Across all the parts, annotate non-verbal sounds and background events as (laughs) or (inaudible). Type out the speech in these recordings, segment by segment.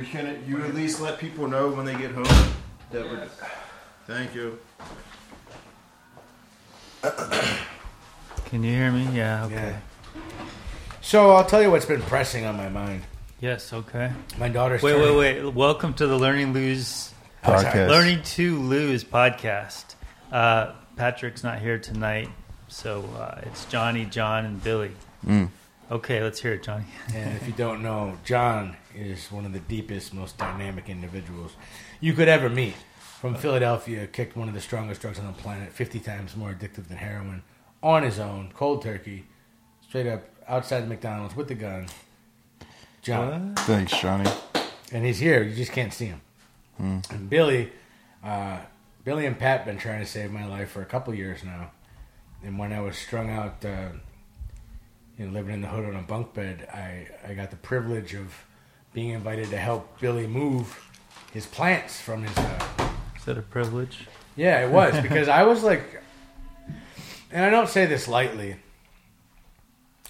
We can you at least let people know when they get home. That would. Thank you. Can you hear me? Yeah. Okay. Yeah. So I'll tell you what's been pressing on my mind. Yes. Okay. My daughter's Wait, turning- wait, wait. Welcome to the Learning Lose Podcast. Learning to Lose podcast. Uh, Patrick's not here tonight, so uh, it's Johnny, John, and Billy. Okay, let's hear it, Johnny. (laughs) And if you don't know, John is one of the deepest, most dynamic individuals you could ever meet. From Philadelphia, kicked one of the strongest drugs on the planet, 50 times more addictive than heroin, on his own, cold turkey, straight up outside the McDonald's with the gun. John. Thanks, Johnny. And he's here, you just can't see him. And Billy, uh, Billy and Pat been trying to save my life for a couple years now. And when I was strung out, uh, you know, living in the hood on a bunk bed, I, I got the privilege of being invited to help Billy move his plants from his. Uh, Is that a privilege? yeah, it was (laughs) because I was like, and I don't say this lightly,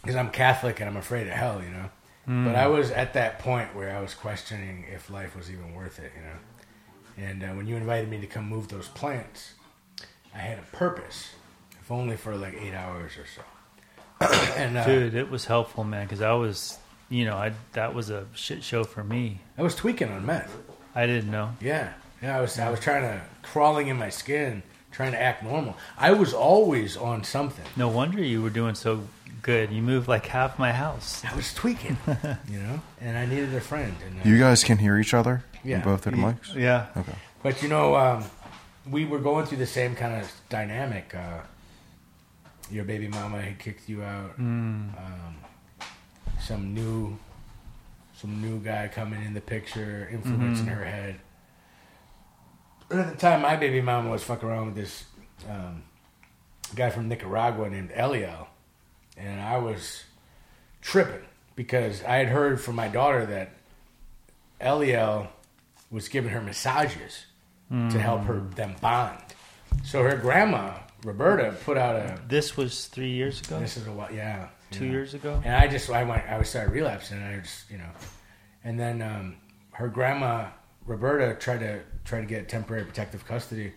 because I'm Catholic and I'm afraid of hell, you know. But I was at that point where I was questioning if life was even worth it, you know. And uh, when you invited me to come move those plants, I had a purpose, if only for like eight hours or so. (coughs) and uh, Dude, it was helpful, man, because I was, you know, I that was a shit show for me. I was tweaking on meth. I didn't know. Yeah, yeah. I was I was trying to crawling in my skin, trying to act normal. I was always on something. No wonder you were doing so good. You moved like half my house. I was tweaking, (laughs) you know, and I needed a friend. And uh, You guys can hear each other? Yeah. In both of the mics? Yeah. Okay. But you know, um, we were going through the same kind of dynamic. Uh, your baby mama had kicked you out. Um, some new, some new guy coming in the picture, influencing her head. And at the time, my baby mama was fucking around with this um, guy from Nicaragua named Eliel, and I was tripping because I had heard from my daughter that Eliel was giving her massages to help her them bond. So her grandma Roberta put out a. This was three years ago. This is a while, yeah, Two yeah. years ago. And I just I went I was started relapsing and I just you know, and then um, her grandma Roberta tried to try to get temporary protective custody,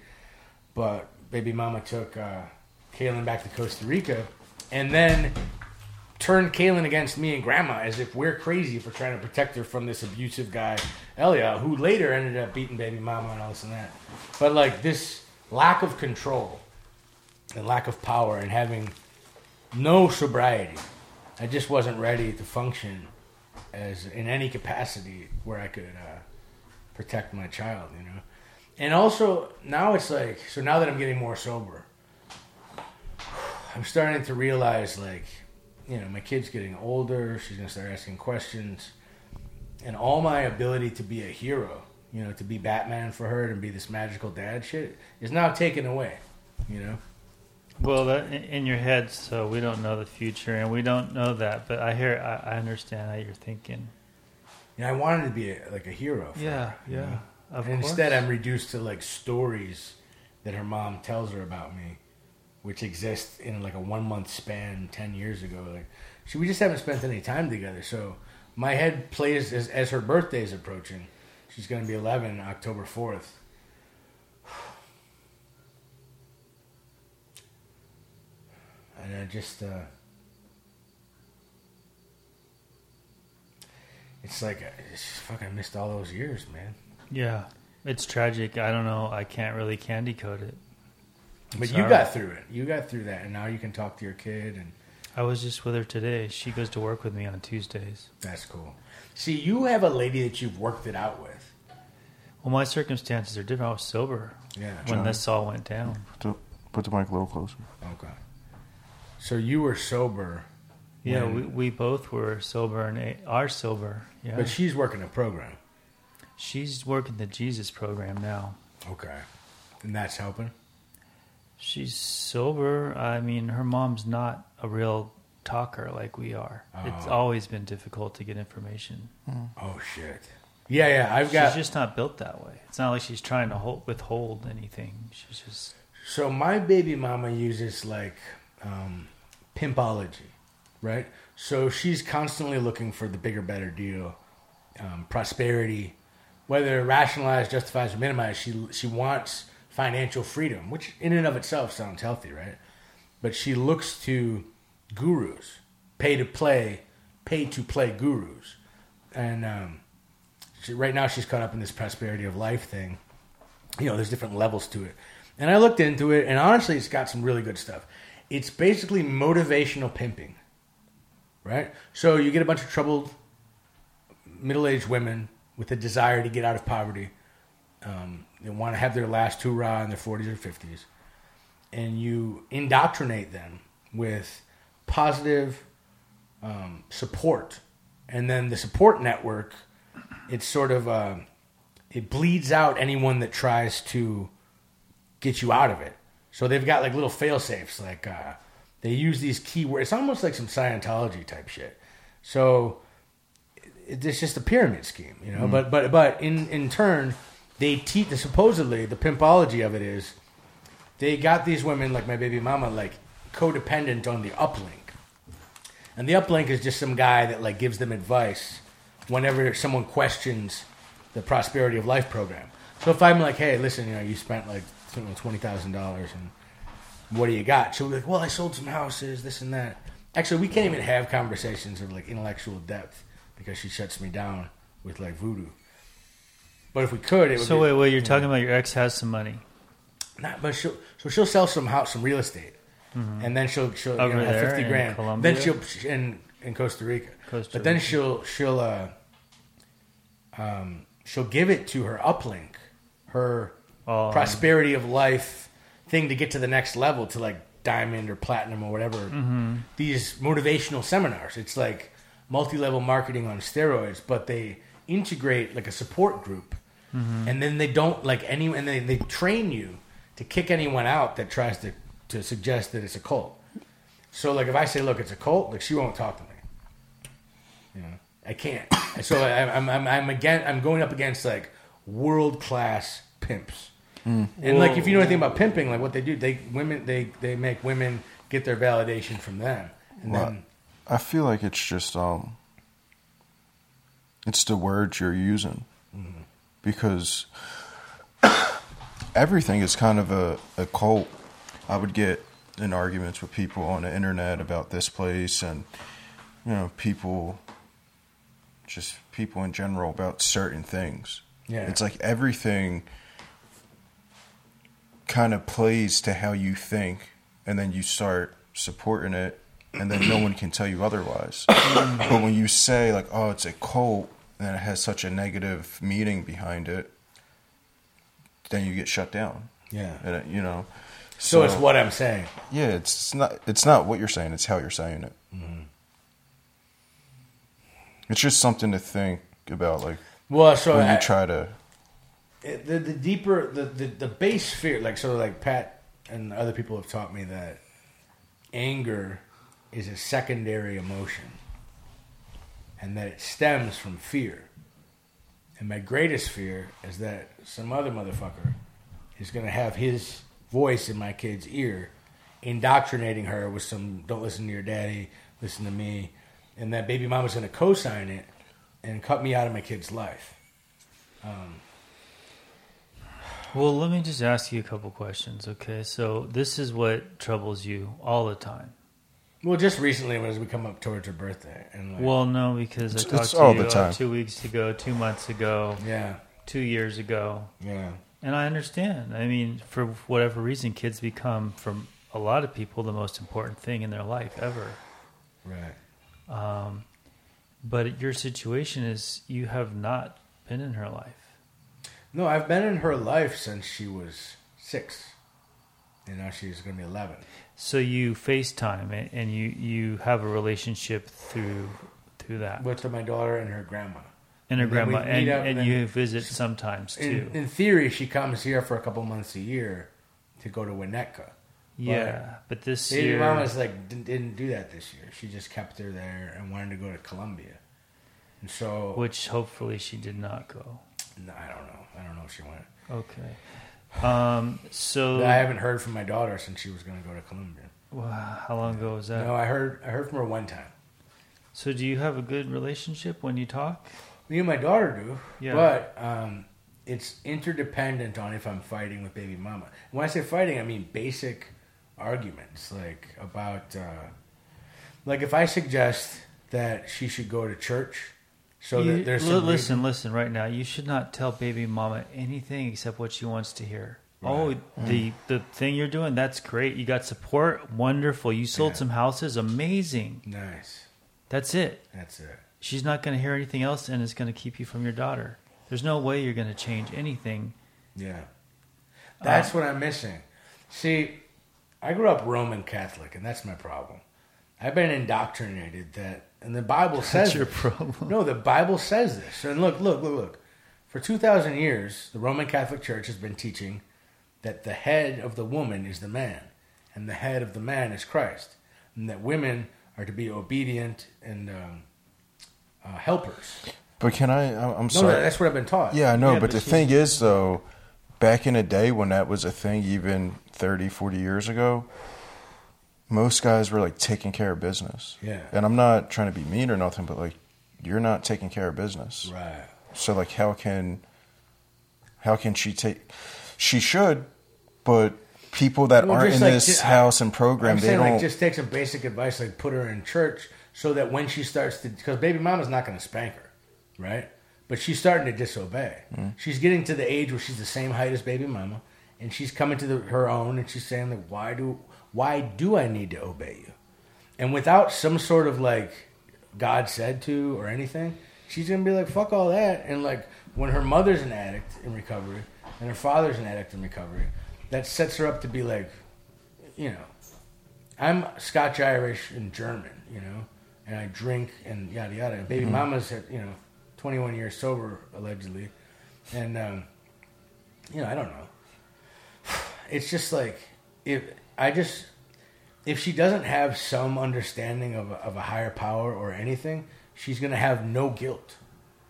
but baby mama took uh, Kaylin back to Costa Rica, and then turned Kaylin against me and grandma as if we're crazy for trying to protect her from this abusive guy Elia, who later ended up beating baby mama and all this and that. But like this lack of control and lack of power and having no sobriety. I just wasn't ready to function as in any capacity where I could uh, protect my child, you know. And also now it's like so now that I'm getting more sober, I'm starting to realize like, you know, my kid's getting older. She's gonna start asking questions, and all my ability to be a hero, you know, to be Batman for her and be this magical dad shit is now taken away, you know. Well, that, in- your head, so we don't know the future, and we don't know that. But I hear, I, I understand how you're thinking. You know, I wanted to be a, like a hero. For Yeah, her, yeah. know? Of And course. instead, I'm reduced to like stories that her mom tells her about me, which exist in like a one month span ten years ago. Like, she, we just haven't spent any time together. So my head plays as, as her birthday is approaching. She's going to be 11 October 4th. And I just, uh, it's like, I just fucking missed all those years, man. Yeah, it's tragic. I don't know. I can't really candy code it. But you got through it. You got through that, and now you can talk to your kid, and I was just with her today. She goes to work with me on Tuesdays. that's cool. See, you have a lady that you've worked it out with. Well, my circumstances are different. I was sober Yeah. when this all went down. Put the, put the mic a little closer. Okay. So you were sober, Yeah, we, we both were sober and are sober. Yeah, but she's working a program. she's working the Jesus program now. Okay. And that's helping. She's sober. I mean, her mom's not a real talker like we are. It's Oh. always been difficult to get information. Oh shit. Yeah, yeah. I've got. she's just not built that way. It's not like she's trying to hold, withhold anything. She's just So my baby mama uses like um, pimpology, right? So she's constantly looking for the bigger, better deal, um, prosperity, whether rationalized, justifies, or minimize, she she wants financial freedom, which in and of itself sounds healthy, right? But she looks to gurus, pay to play, pay to play gurus, and um, she, right now she's caught up in this prosperity of life thing. You know, there's different levels to it, and I looked into it, and honestly, it's got some really good stuff. It's basically motivational pimping, right? So you get a bunch of troubled middle-aged women with a desire to get out of poverty. Um, they want to have their last hurrah in their 40s or 50s. And you indoctrinate them with positive um, support. And then the support network, it's sort of, uh, it bleeds out anyone that tries to get you out of it. So they've got like little fail safes. Like uh, they use these keywords. It's almost like some Scientology type shit. So it's just a pyramid scheme, you know. But but but in in turn, they teach the supposedly the pimpology of it is they got these women like my baby mama like codependent on the uplink, and the uplink is just some guy that like gives them advice whenever someone questions the prosperity of life program. So if I'm like, hey, listen, you know, you spent like twenty thousand dollars and what do you got? She'll be like, well, I sold some houses, this and that. Actually, we can't even have conversations of like intellectual depth because she shuts me down with like voodoo. But if we could, it would So be, wait, wait, you're talking about your ex has some money. Not, but she'll so she'll sell some house, some real estate, and then she'll she'll you Mm-hmm. Know, have fifty in grand. Colombia? Then she'll in in Costa Rica. Costa but then Rica. she'll she'll uh, um, she'll give it to her uplink, her Oh. prosperity of life thing to get to the next level to like diamond or platinum or whatever. Mm-hmm. These motivational seminars. It's like multi-level marketing on steroids, but they integrate like a support group, Mm-hmm. and then they don't like any, and they they train you to kick anyone out that tries to to suggest that it's a cult. So like if I say, look, it's a cult, like she won't talk to me. You know, I can't. so I, I'm I'm I'm again I'm going up against like world class pimps. And like if you know anything about pimping, like what they do, they women they they make women get their validation from them, and Well, then I feel like it's just um, it's the words you're using because (coughs) everything is kind of a, a cult. I would get in arguments with people on the internet about this place and you know people just people in general about certain things. Yeah. It's like everything kind of plays to how you think and then you start supporting it and then no one can tell you otherwise. (coughs) but when you say like, oh, it's a cult and it has such a negative meaning behind it, then you get shut down. yeah. And it, you know, So, it's what I'm saying. yeah, it's, not it's not what you're saying; it's how you're saying it. Mm-hmm. It's just something to think about, like Well, so when I- you try to. It- the the deeper the, the the base fear like so like pat and other people have taught me that anger is a secondary emotion and that it stems from fear. And my greatest fear is that some other motherfucker is going to have his voice in my kid's ear indoctrinating her with some don't listen to your daddy listen to me and that baby mama's going to co-sign it and cut me out of my kid's life um, Well, let me just ask you a couple questions, okay? So this is what troubles you all the time. Well, just recently when as we come up towards her birthday, and like, Well, no, because It's- I talked it's to all you the uh, time. two weeks ago, two months ago, yeah, two years ago, yeah, and I understand. I mean, for whatever reason, kids become, for a lot of people, the most important thing in their life ever. right. But your situation is you have not been in her life. No, I've been in her life since she was six, and now she's going to be eleven. So you FaceTime and- and you, you have a relationship through through that. With my daughter and her grandma. and her and grandma, and, and and you visit sometimes too. In, in theory, she comes here for a couple months a year to go to Winnetka. yeah, but this Baby year, mama's like didn't, didn't do that this year. She just kept her there and wanted to go to Colombia, and so which hopefully she did not go. I don't know. I don't know if she went. Okay. Um. So, I haven't heard from my daughter since she was going to go to Colombia. wow, how long ago was that? No, I heard I heard from her one time. So, do you have a good relationship when you talk? Me and my daughter do. Yeah. But um, it's interdependent on if I'm fighting with baby mama. When I say fighting, I mean basic arguments, like about, uh, like if I suggest that she should go to church, so You- that there's listen, reason- listen. Right now, you should not tell baby mama anything except what she wants to hear. Oh, Right. the the thing you're doing, that's great. You got support, wonderful. You sold Yeah. some houses, amazing. Nice. That's it. That's it. She's not going to hear anything else, and it's going to keep you from your daughter. There's no way you're going to change anything. Yeah. Uh, that's what I'm missing. See, I grew up Roman Catholic, and that's my problem. I've been indoctrinated that, and the Bible says That's your this. problem. No, the Bible says this. And look, look, look, look. For 2,000 years, the Roman Catholic Church has been teaching that the head of the woman is the man, and the head of the man is Christ, and that women are to be obedient and um, uh, helpers. But can I? I- I'm No, sorry. that's what I've been taught. Yeah, I know, Yeah, but, but the she's- thing is, though, back in the day when that was a thing, even 30, 40 years ago, most guys were like taking care of business. Yeah. And I'm not trying to be mean or nothing, but like, you're not taking care of business. Right. So like, how can, how can she take? She should, but people that Well, aren't in like- this just- house and program, I'm they saying don't. like just take some basic advice, like put her in church, so that when she starts to, because baby mama's not going to spank her, right? But she's starting to disobey. Mm-hmm. She's getting to the age where she's the same height as baby mama, and she's coming to the, her own, and she's saying like, why do why do I need to obey you? And without some sort of like God said to or anything, she's gonna be like, fuck all that. And like when her mother's an addict in recovery and her father's an addict in recovery, that sets her up to be like, you know, I'm Scotch Irish and German, you know, and I drink and yada yada. And baby mama's at, you know, 21 years sober allegedly, and um, you know, I don't know. (sighs) It's just like if I just if she doesn't have some understanding of a, of a higher power or anything, she's gonna have no guilt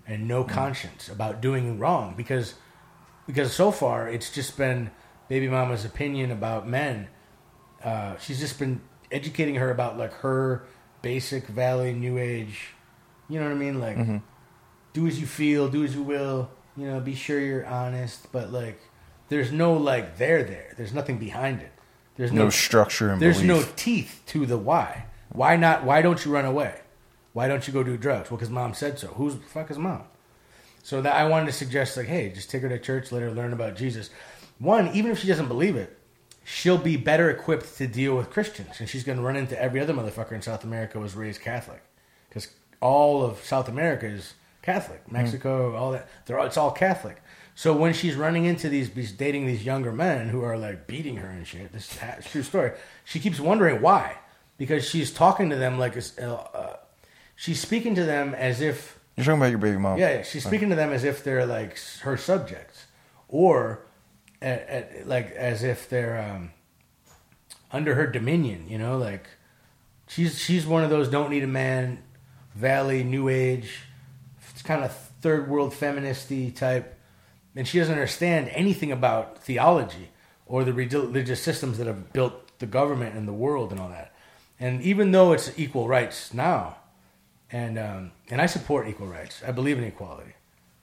and no conscience about doing wrong because because so far it's just been baby mama's opinion about men. Uh, she's just been educating her about like her basic valley new age. You know what I mean? Like, do as you feel, do as you will. You know, be sure you're honest, but like, there's no like there there. There's nothing behind it. There's no no structure and there's belief. no teeth to the why. Why not? Why don't you run away? Why don't you go do drugs? Well, because mom said so. Who's the fuck is mom? So that I wanted to suggest, like, hey, just take her to church, let her learn about Jesus. One, even if she doesn't believe it, she'll be better equipped to deal with Christians, and she's going to run into every other motherfucker in South America was raised Catholic, because all of South America is Catholic. Mexico, all that, they're all, it's all Catholic. So when she's running into these, these dating these younger men who are like beating her and shit, this is a true story. She keeps wondering why, because she's talking to them like uh, uh, she's speaking to them as if You're talking about your baby mom. yeah, yeah, she's speaking to them as if they're like her subjects, or at, at, like as if they're um, under her dominion. You know, like she's she's one of those don't need a man, valley, new age, it's kind of third world feministy type, and she doesn't understand anything about theology or the religious systems that have built the government and the world and all that. And even though it's equal rights now, and um, and I support equal rights. I believe in equality,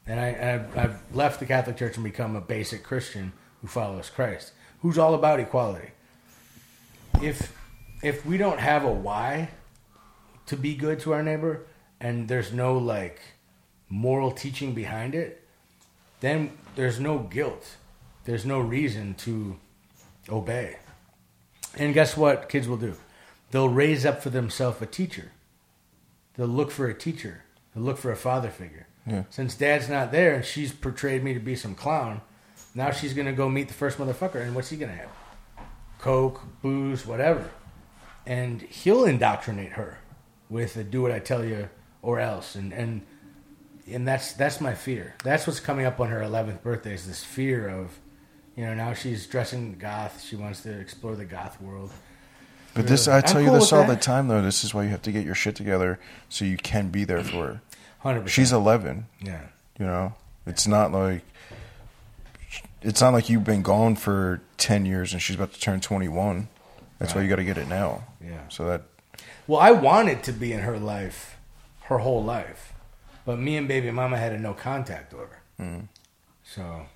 and I I've, I've left the Catholic Church and become a basic Christian who follows Christ, who's all about equality. If if we don't have a why to be good to our neighbor, and there's no like moral teaching behind it, then there's no guilt. There's no reason to obey. And guess what kids will do? They'll raise up for themselves a teacher. They'll look for a teacher. They'll look for a father figure. Yeah. Since dad's not there and she's portrayed me to be some clown, now she's gonna go meet the first motherfucker and what's he gonna have? Coke, booze, whatever. And he'll indoctrinate her with a do what I tell you or else. And and and that's that's my fear. That's what's coming up on her eleventh birthday is this fear of you know, now she's dressing goth. She wants to explore the goth world. But this, I tell I'm you cool this all the time, though. This is why you have to get your shit together so you can be there for her. Hundred percent. She's 11. yeah. You know, it's not like it's not like you've been gone for 10 years and she's about to turn 21. That's why you got to get it now. Yeah. So that Well, I wanted to be in her life, her whole life, But me and baby mama had a no contact order. Mm. So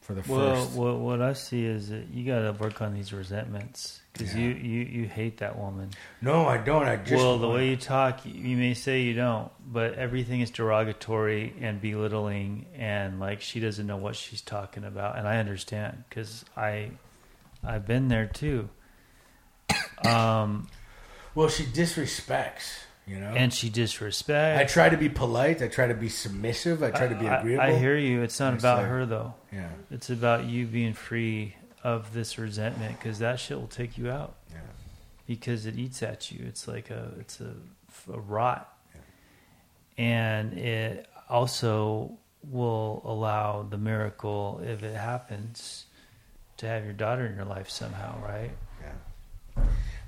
for the Well, first, what what I see is that you got to work on these resentments because Yeah. you, you you hate that woman. no, I don't. I just well, the way you talk, you- you may say you don't, but everything is derogatory and belittling, and like she doesn't know what she's talking about, and I understand because I I've been there too. (coughs) Um, well, she disrespects. You know, and she disrespects. I try to be polite. I try to be submissive. I try to be I- agreeable. I, hear you. It's not It's about like- her though. Yeah, It's about you being free of this resentment because that shit will take you out yeah. because it eats at you. It's like a it's a, a rot, and it also will allow the miracle if it happens to have your daughter in your life somehow, right? Yeah.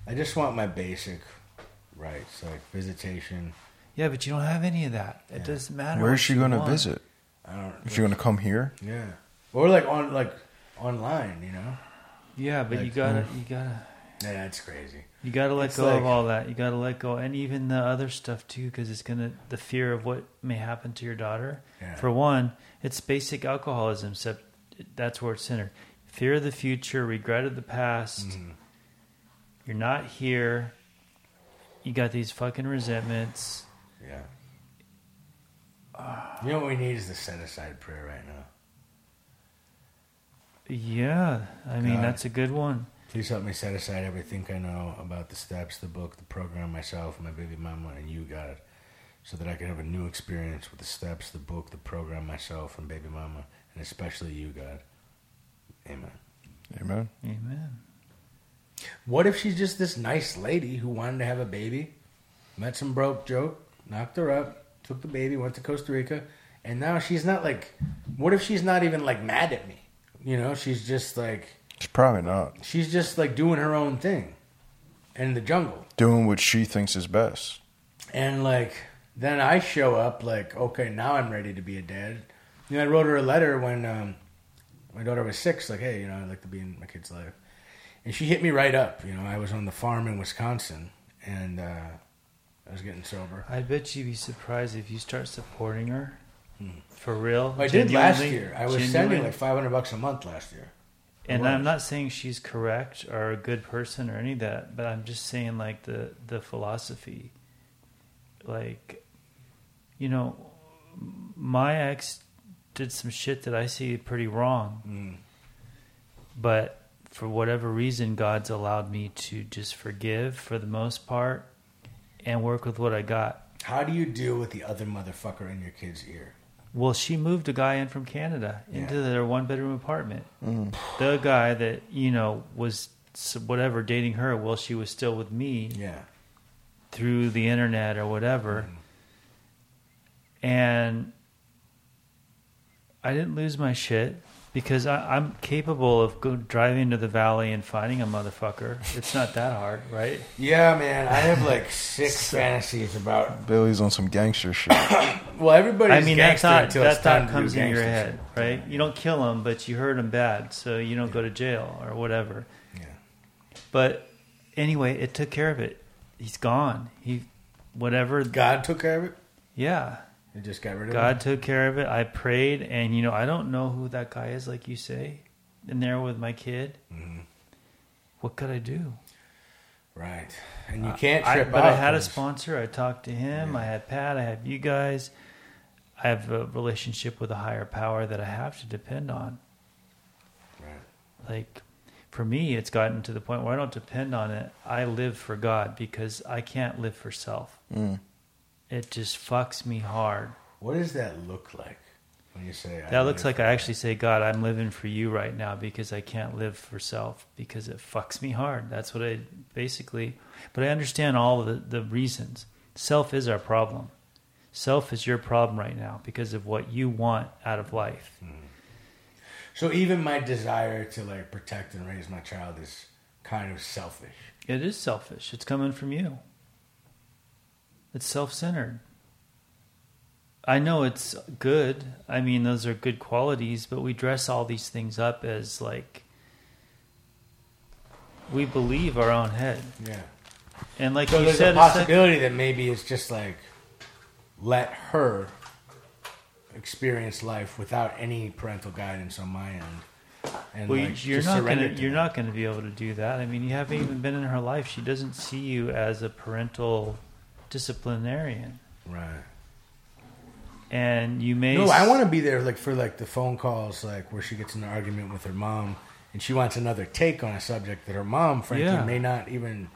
I just want my basic rights, like visitation. Yeah, but you don't have any of that. It Yeah. doesn't matter. Where is she going to visit? I don't. Is she going to come here? Yeah. Or like on like online, you know. Yeah, but you gotta you gotta Yeah, that's crazy. You got to let It's go like- of all that. You got to let go, and even the other stuff too, because it's gonna the fear of what may happen to your daughter. Yeah. For one, it's basic alcoholism. Except that's where it's centered. Fear of the future, regret of the past. Mhm. You're not here. You got these fucking resentments. Yeah. You know what we need is the set aside prayer right now. Yeah, I mean that's a good one. Please help me set aside everything I know about the steps, the book, the program, myself, my baby mama, and you, God, so that I can have a new experience with the steps, the book, the program, myself, and baby mama, and especially you, God. Amen. Amen. Amen. What if she's just this nice lady who wanted to have a baby, met some broke joke, knocked her up, took the baby, went to Costa Rica, and now she's not like. What if she's not even like mad at me? You know, she's just like She's probably not she's just like doing her own thing in the jungle, doing what she thinks is best. and like then I show up like, okay, now I'm ready to be a dad. You know, I wrote her a letter when um, my daughter was six, like, hey, you know, I'd like to be in my kid's life. And she hit me right up. You know, I was on the farm in Wisconsin and uh, I was getting sober. I bet you'd be surprised if you start supporting her for real. Hmm. I did last year. I was sending like 500 bucks a month last year. and. I'm not saying she's correct or a good person or any of that, but I'm just saying like the the philosophy. Like, you know, my ex did some shit that I see pretty wrong, Mm. but for whatever reason, God's allowed me to just forgive for the most part and work with what I got. How do you deal with the other motherfucker in your kid's ear? Well, she moved a guy in from Canada into Yeah. their one bedroom apartment. Mm. The guy that you know was whatever dating her while she was still with me Yeah. through the internet or whatever, mm. and I didn't lose my shit because I, I'm capable of go, driving to the valley and finding a motherfucker. It's not that hard, right? Yeah, man. I have like (laughs) six fantasies about. Billy's on some gangster shit. (coughs) Well, everybody's I mean, that gangster thought until that thought comes in your head, shit. right? You don't kill him, but you hurt him bad, so you don't go to jail or whatever. Yeah. But anyway, it took care of it. He's gone. He, whatever. God took care of it. Yeah, He just got rid of God it. took care of it. I prayed, and you know, I don't know who that guy is, like you say, in there with my kid. Mm-hmm. What could I do? Right. And you can't I, trip but out. I had a sponsor. I talked to him. Yeah. I had Pat. I have you guys. I have a relationship with a higher power that I have to depend on. Right. Like, for me, it's gotten to the point where I don't depend on it. I live for God because I can't live for self. Mm. It just fucks me hard. What does that look like when you say That looks like I actually say, God, I'm living for you right now because I can't live for self because it fucks me hard. That's what I basically, but I understand all of the, the reasons. Self is our problem. Self is your problem right now because of what you want out of life. Mm-hmm. So even my desire to like protect and raise my child is kind of selfish. It is selfish. It's coming from you. It's self centered. I know it's good. I mean, those are good qualities, but we dress all these things up as like we believe our own head. Yeah. And like So you there's said, a possibility that maybe it's just like let her experience life without any parental guidance on my end. And Well, like, you're not gonna to you're that. not gonna be able to do that. I mean, you haven't even been in her life. She doesn't see you as a parental disciplinarian, right. and you may. No, I want to be there, like for like the phone calls, like where she gets in an argument with her mom, and she wants another take on a subject that her mom, frankly, Yeah. may not even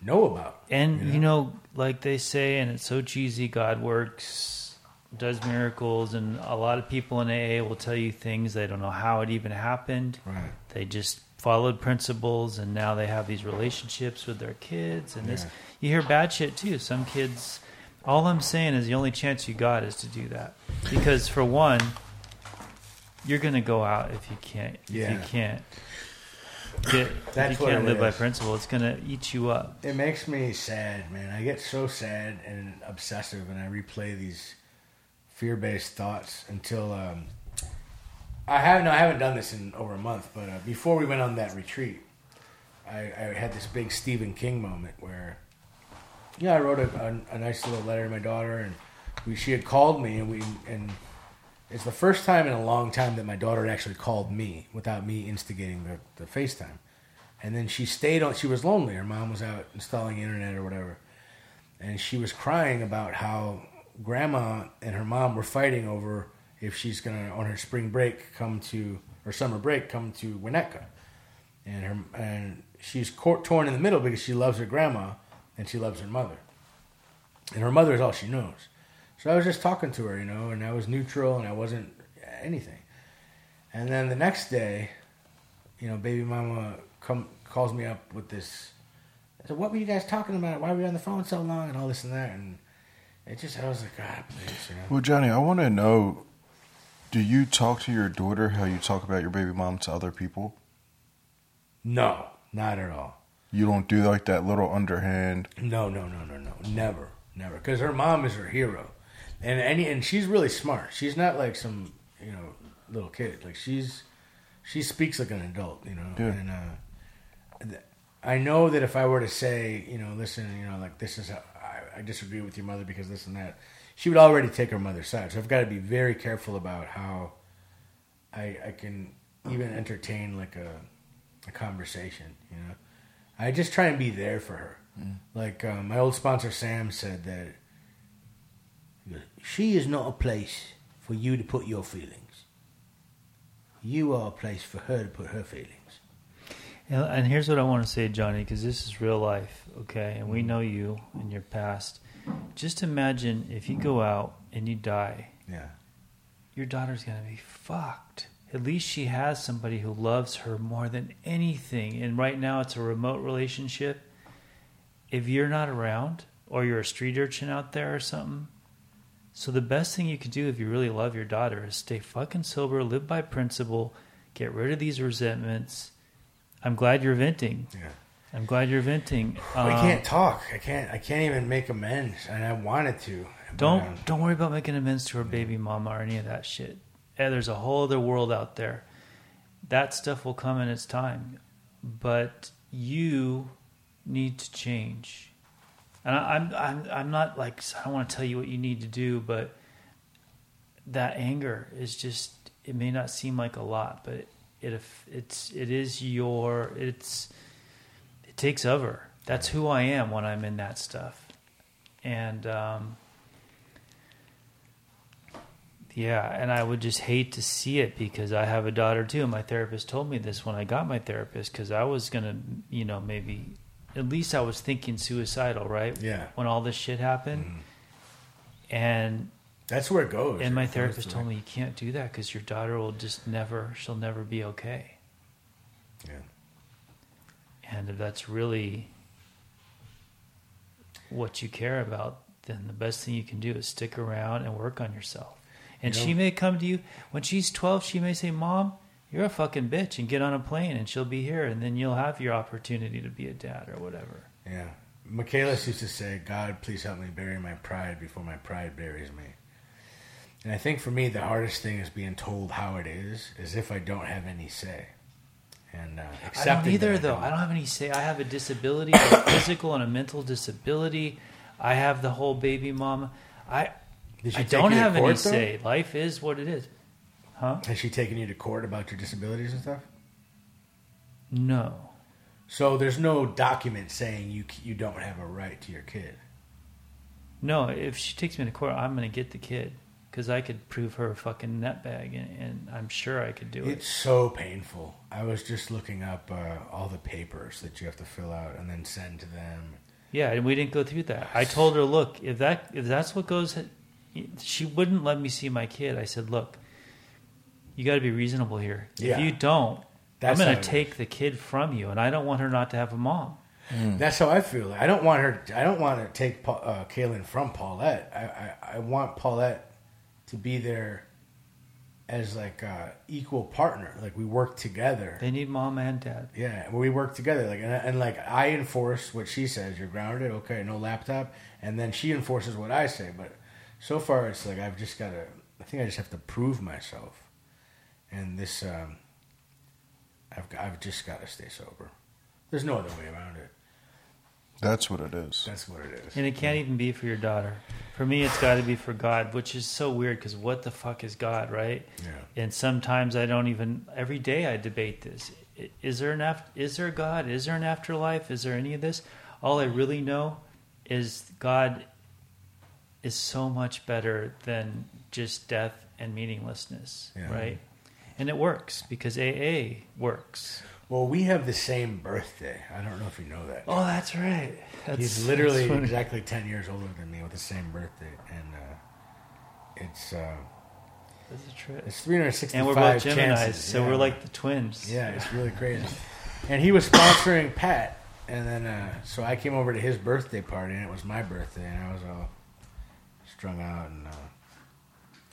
know about. And you you know, like they say, and it's so cheesy. God works, does miracles, and a lot of people in AA will tell you things they don't know how it even happened. Right. They just followed principles, and now they have these relationships with their kids. And this, you hear bad shit too. Some kids. All I'm saying is the only chance you got is to do that, because for one, you're gonna go out if you can't. If Yeah. you can't. Get, That's if you can't live by principle, it's gonna eat you up. It makes me sad, man. I get so sad and obsessive, and I replay these fear-based thoughts until um, I haven't. No, I haven't done this in over a month. But uh, before we went on that retreat, I, I had this big Stephen King moment where, yeah, I wrote a, a, a nice little letter to my daughter, and we, she had called me, and we and it's the first time in a long time that my daughter had actually called me without me instigating the, the FaceTime. And then she stayed on. She was lonely. Her mom was out installing internet or whatever, and she was crying about how grandma and her mom were fighting over if she's gonna on her spring break come to or summer break come to Winnetka, and her and she's torn in the middle because she loves her grandma and she loves her mother, and her mother is all she knows. So I was just talking to her, you know, and I was neutral and I wasn't anything. And then the next day, you know, baby mama come calls me up with this. I said, "What were you guys talking about? Why were you on the phone so long?" And all this and that. And it just, I was like, "God, please," you know. Well, Johnny, I want to know do you talk to your daughter how you talk about your baby mom to other people? No, not at all. You don't do like that little underhand. No, no, no, no, no, never, never. Because her mom is her hero, and any and she's really smart. She's not like some you know little kid. Like she's she speaks like an adult, you know. Yeah. And uh, th- I know that if I were to say, you know, listen, you know, like this is how I, I disagree with your mother because this and that, she would already take her mother's side. So I've got to be very careful about how I I can even entertain like a a conversation, you know. I just try and be there for her. Like um, my old sponsor Sam said that she is not a place for you to put your feelings. You are a place for her to put her feelings. And, and here's what I want to say, Johnny, because this is real life, okay? And we Mm-hmm. know you and your past. Just imagine if you go out and you die, Yeah. your daughter's going to be fucked. At least she has somebody who loves her more than anything. And right now it's a remote relationship. If you're not around, or you're a street urchin out there or something, so the best thing you can do if you really love your daughter is stay fucking sober, live by principle, get rid of these resentments. I'm glad you're venting. Yeah. I'm glad you're venting. I Um, can't talk. I can't. I can't even make amends, and I wanted to. Don't um, don't worry about making amends to her baby mama or any of that shit. Eh, there's a whole other world out there. That stuff will come in its time, but you need to change. And I, I'm I'm I'm not like I don't want to tell you what you need to do, but that anger is just it may not seem like a lot, but it it's it is your it's it takes over. That's who I am when I'm in that stuff, and um, yeah, and I would just hate to see it because I have a daughter too. My therapist told me this when I got my therapist because I was gonna, you know, maybe at least I was thinking suicidal, right? Yeah. When all this shit happened, Mhm. and That's where it goes. and my therapist told me you can't do that because your daughter will just never, she'll never be okay. Yeah. And if that's really what you care about, then the best thing you can do is stick around and work on yourself. And she may come to you when she's 12, she may say, Mom, you're a fucking bitch, and get on a plane, and she'll be here, and then you'll have your opportunity to be a dad or whatever. Yeah. Michaelis used to say, God, please help me bury my pride before my pride buries me. And I think for me, the hardest thing is being told how it is, as if I don't have any say. And uh, I don't either, though. I don't have any say. I have a disability, a (coughs) physical and a mental disability. I have the whole baby mama. I Did she I don't have any though? say. Life is what it is. Huh? Has she taken you to court about your disabilities and stuff? No. So there's no document saying you you don't have a right to your kid. No, if she takes me to court, I'm going to get the kid because I could prove her a fucking nutbag, and, and I'm sure I could do it. It's so painful. I was just looking up uh, all the papers that you have to fill out and then send to them. Yeah, and we didn't go through that. I told her, look, if that if that's what goes, she wouldn't let me see my kid. I said, look, you got to be reasonable here. Yeah. If you don't, That's I'm going to take the kid from you, and I don't want her not to have a mom. That's how I feel. I don't want her. I don't want to take uh, Kaylin from Paulette. I, I I want Paulette to be there as like a equal partner. Like we work together. They need mom and dad. Yeah, we work together. Like and, and like I enforce what she says. You're grounded. Okay, no laptop. And then she enforces what I say. But so far, it's like I've just got to. I think I just have to prove myself. And this, um, I've I've just got to stay sober. There's no other way around it. That's what it is. That's what it is. And it can't even be for your daughter. For me, it's got to be for God, which is so weird because what the fuck is God, right? Yeah. And sometimes I don't even. Every day I debate this: is there an after? Is there a God? Is there an afterlife? Is there any of this? All I really know is God is so much better than just death and meaninglessness, Yeah. right? And it works because AA works. Well, we have the same birthday. I don't know if you know that. Oh, that's right. That's, He's literally exactly ten years older than me with the same birthday, and uh, it's uh, That's a trip. it's three hundred sixty-five. And we're both Geminis, chances. so Yeah. we're like the twins. Yeah, it's really crazy. And he was sponsoring Pat, and then uh, so I came over to his birthday party, and it was my birthday, and I was all strung out, and uh,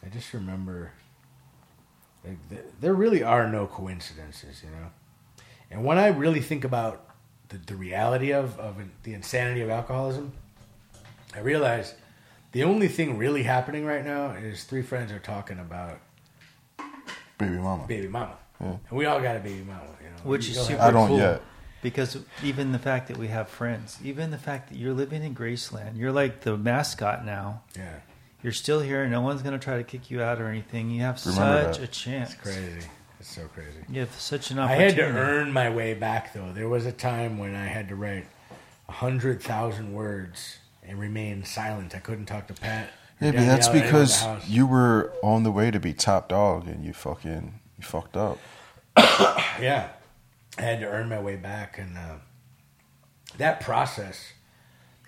I just remember like, th- there really are no coincidences, you know. And when I really think about the, the reality of, of the insanity of alcoholism, I realize the only thing really happening right now is three friends are talking about Baby mama. baby mama. Yeah. And we all got a baby mama, you know. Which You is super have- I don't cool. yet. Because even the fact that we have friends, even the fact that you're living in Graceland, you're like the mascot now. Yeah, You're still here. No one's going to try to kick you out or anything. You have Remember such that. a chance. it's crazy. It's so crazy. You have such an opportunity. I had to earn my way back, though. There was a time when I had to write a hundred thousand words and remain silent. I couldn't talk to Pat. or Yeah, but that's Danielle or anyone in the because you were on the way to be top dog and you fucking you fucked up. (coughs) yeah, I had to earn my way back, and uh, that process.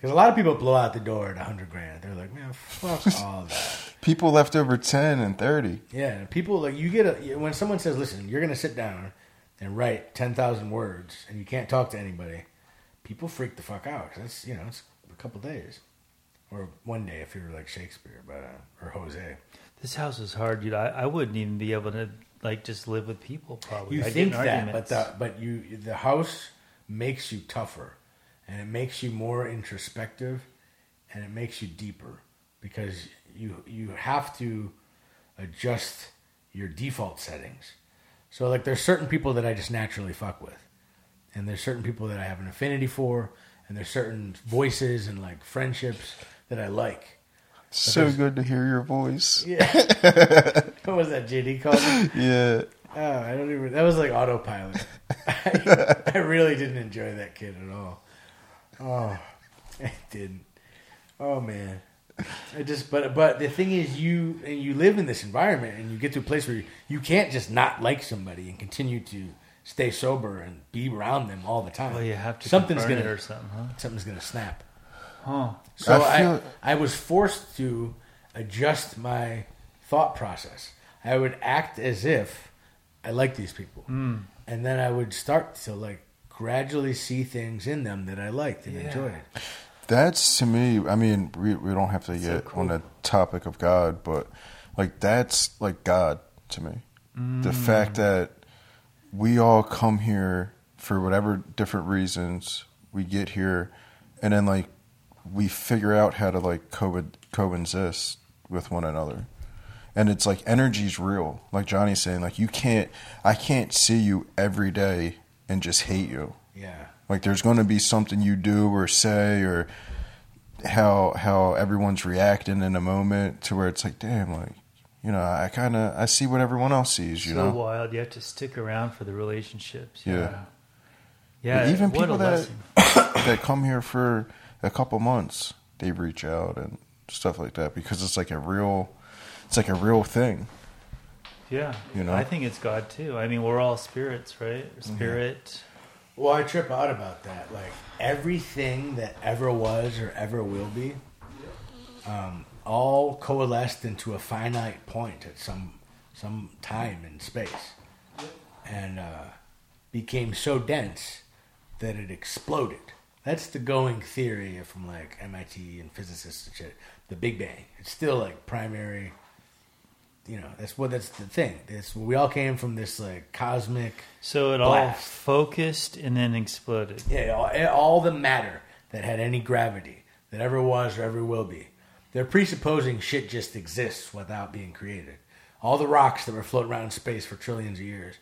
Because a lot of people blow out the door at a hundred grand. They're like, man, fuck (laughs) all that. People left over ten and thirty. Yeah, people like you get a when someone says, "Listen, you're going to sit down and write ten thousand words, and you can't talk to anybody." People freak the fuck out. 'cause That's you know, it's a couple days or one day if you're like Shakespeare, but uh, or Jose. This house is hard, dude. I, I wouldn't even be able to like just live with people. Probably. You I'd think that, arguments. but the but you the house makes you tougher, and it makes you more introspective, and it makes you deeper because you you have to adjust your default settings. So like there's certain people that I just naturally fuck with. And there's certain people that I have an affinity for and there's certain voices and like friendships that I like. So good to hear your voice. Yeah. (laughs) what was that JD called? me? Yeah. Oh, I don't even that was like autopilot. (laughs) I, I really didn't enjoy that kid at all. Oh, (laughs) I didn't. Oh man. I just but but the thing is you and you live in this environment and you get to a place where you, you can't just not like somebody and continue to stay sober and be around them all the time. well, you have to. something's gonna it or something, huh? something's gonna snap. Huh? So I I, feel- I, was forced to adjust my thought process. I would act as if I like these people, Hmm. and then I would start to like gradually see things in them that I liked and Yeah. enjoyed. That's to me. I mean, we we don't have to So get cool. on the topic of God, but like that's like God to me. The Mm. fact that we all come here for whatever different reasons, we get here, and then like we figure out how to like co coexist with one another. And it's like energy's real. Like Johnny's saying, like you can't, I can't see you every day and just hate you. Yeah, Like there's going to be something you do or say or how how everyone's reacting in a moment to where it's like, damn, like you know, I kind of I see what everyone else sees, you so know. wild. You have to stick around for the relationships. Yeah. Yeah. Even what a people that (coughs) that come here for a couple months, they reach out and stuff like that because it's like a real, it's like a real thing. Yeah. You know? I think it's God too. I mean, we're all spirits, right? Spirit. Well, I trip out about that. Like everything that ever was or ever will be, um, all coalesced into a finite point at some some time in space, and uh, became so dense that it exploded. That's the going theory from like MIT and physicists and shit. The Big Bang. It's still like primary. You know, that's what that's the thing. This we all came from this like cosmic. So it all focused and then exploded. Yeah, all, all the matter that had any gravity that ever was or ever will be. They're presupposing shit just exists without being created. All the rocks that were floating around in space for trillions of years,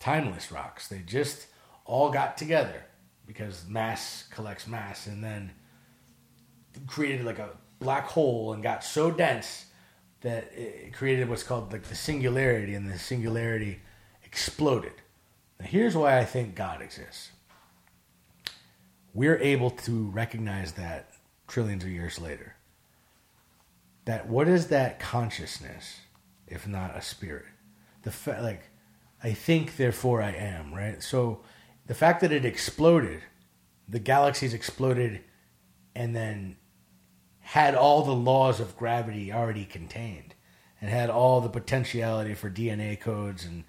timeless rocks, they just all got together because mass collects mass and then created like a black hole and got so dense that created what's called like the singularity and the singularity exploded. Now here's why I think God exists we're able to recognize that trillions of years later. That what is that consciousness if not a spirit? The fa- like I think therefore I am, right? So the fact that it exploded, the galaxies exploded and then had all the laws of gravity already contained and had all the potentiality for DNA codes and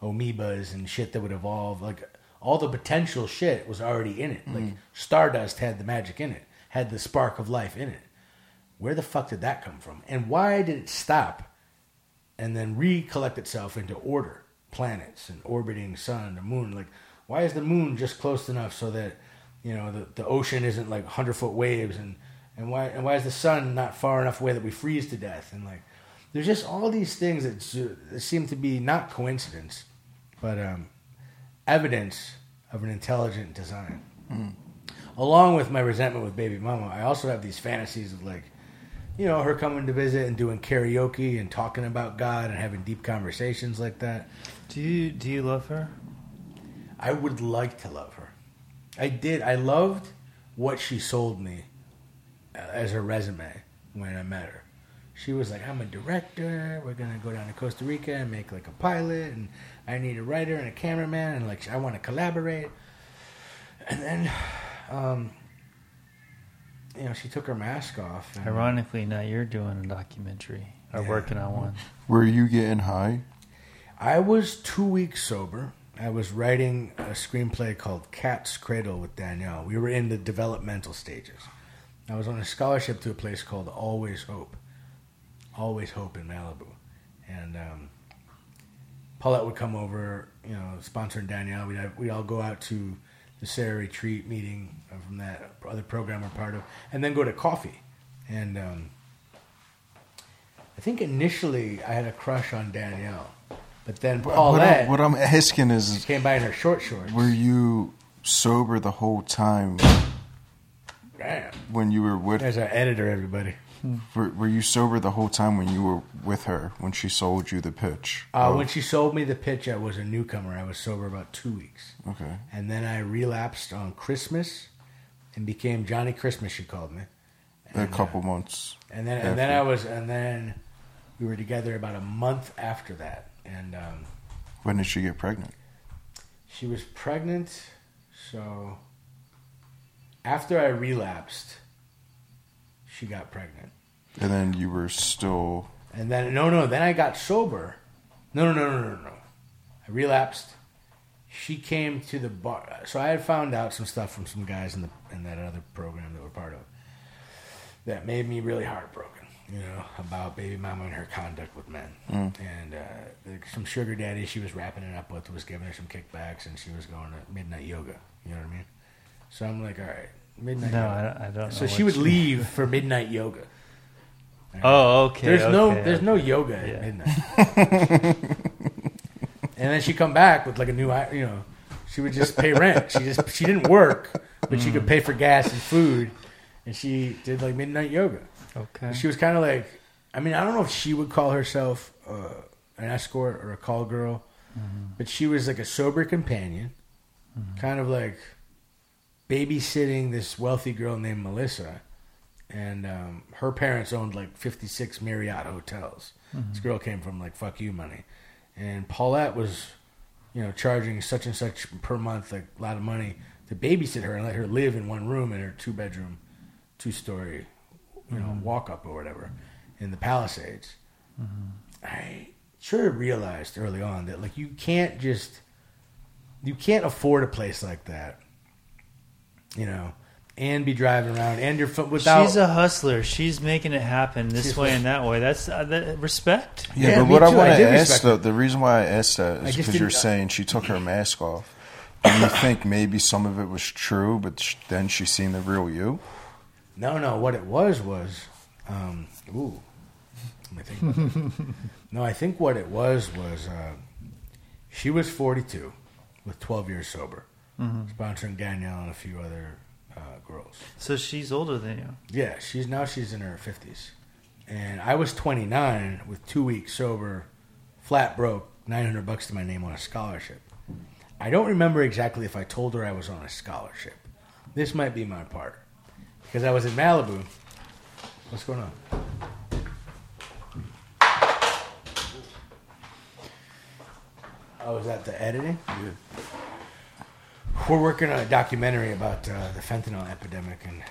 amoebas and shit that would evolve. Like all the potential shit was already in it. Like mm. Stardust had the magic in it, had the spark of life in it. Where the fuck did that come from? And why did it stop and then recollect itself into order? Planets and orbiting sun, the moon. Like, why is the moon just close enough so that you know the, the ocean isn't like hundred foot waves and and why and why is the sun not far enough away that we freeze to death and like there's just all these things that, that seem to be not coincidence but um, evidence of an intelligent design along with my resentment with baby mama i also have these fantasies of like you know her coming to visit and doing karaoke and talking about god and having deep conversations like that Do you do you love her? I would like to love her. I did. I loved what she sold me as her resume when I met her. She was like, "I'm a director. We're gonna go down to Costa Rica and make like a pilot, and I need a writer and a cameraman, and like I want to collaborate." And then, um, you know, she took her mask off. and- Ironically, now you're doing a documentary or Yeah. working on one. Were you getting high? I was two weeks sober. I was writing a screenplay called Cat's Cradle with Danielle. We were in the developmental stages. I was on a scholarship to a place called Always Hope. Always Hope in Malibu. And um, Paulette would come over, you know, sponsoring Danielle. We'd, have, we'd all go out to the Sarah Retreat meeting uh, from that other program we're part of, and then go to coffee. And um, I think initially I had a crush on Danielle. But then what, Paulette I'm, what I'm asking is, came by in her short shorts. were you sober the whole time Damn. when you were with? as our editor, everybody. Were, were you sober the whole time when you were with her when she sold you the pitch? Uh, of- when she sold me the pitch, I was a newcomer. I was sober about two weeks. okay. And then I relapsed on Christmas and became Johnny Christmas, she called me. A And, uh, couple months. And then, and then I was, and then we were together about a month after that. And um, When did she get pregnant? she was pregnant. So after I relapsed, she got pregnant. And then you were still. And then no, no. Then I got sober. No, no, no, no, no, no. I relapsed. She came to the bar. So I had found out some stuff from some guys in the in that other program that we're part of that made me really heartbroken. You know about baby mama and her conduct with men, and uh, some sugar daddy she was wrapping it up with was giving her some kickbacks, and she was going to midnight yoga. You know what I mean? So I'm like, all right, midnight. No, yoga. I, I don't. So she would leave for (laughs) midnight yoga. Oh, okay. There's no okay, there's no yoga at Yeah. midnight. and then she come back with like a new you know, she would just pay rent. She just she didn't work, but she Mm. could pay for gas and food. and she did like midnight yoga. Okay. She was kind of like, I mean, I don't know if she would call herself uh, an escort or a call girl, but she was like a sober companion, kind of like babysitting this wealthy girl named Melissa. And um, her parents owned like 56 Marriott hotels. This mm-hmm. girl came from like fuck you money. And Paulette was, you know, charging such and such per month, like a lot of money to babysit her and let her live in one room in her two bedroom, two story, you know, mm-hmm. walk up or whatever in the Palisades. Mm-hmm. I sure realized early on that like you can't just you can't afford a place like that, you know, and be driving around and you're fu- without. She's a hustler. She's making it happen this She's way like- and that way. That's uh, that, respect. Yeah, Yeah, but me what I too. want to ask, though, the, reason why I asked that I is just because you're saying she took her mask off. Do you think maybe some of it was true, but sh- then she seen the real you? No, no. What it was was, um, ooh. Let (laughs) no, I think what it was was uh, she was 42 with 12 years sober, sponsoring Danielle and a few other uh, girls. So she's older than you. Yeah, she's now she's in her 50s, and I was 29 with two weeks sober, flat broke, 900 bucks to my name on a scholarship. I don't remember exactly if I told her I was on a scholarship. This might be my part because I was in Malibu. What's going on? Oh, is that the editing? We're working on a documentary about uh, the fentanyl epidemic and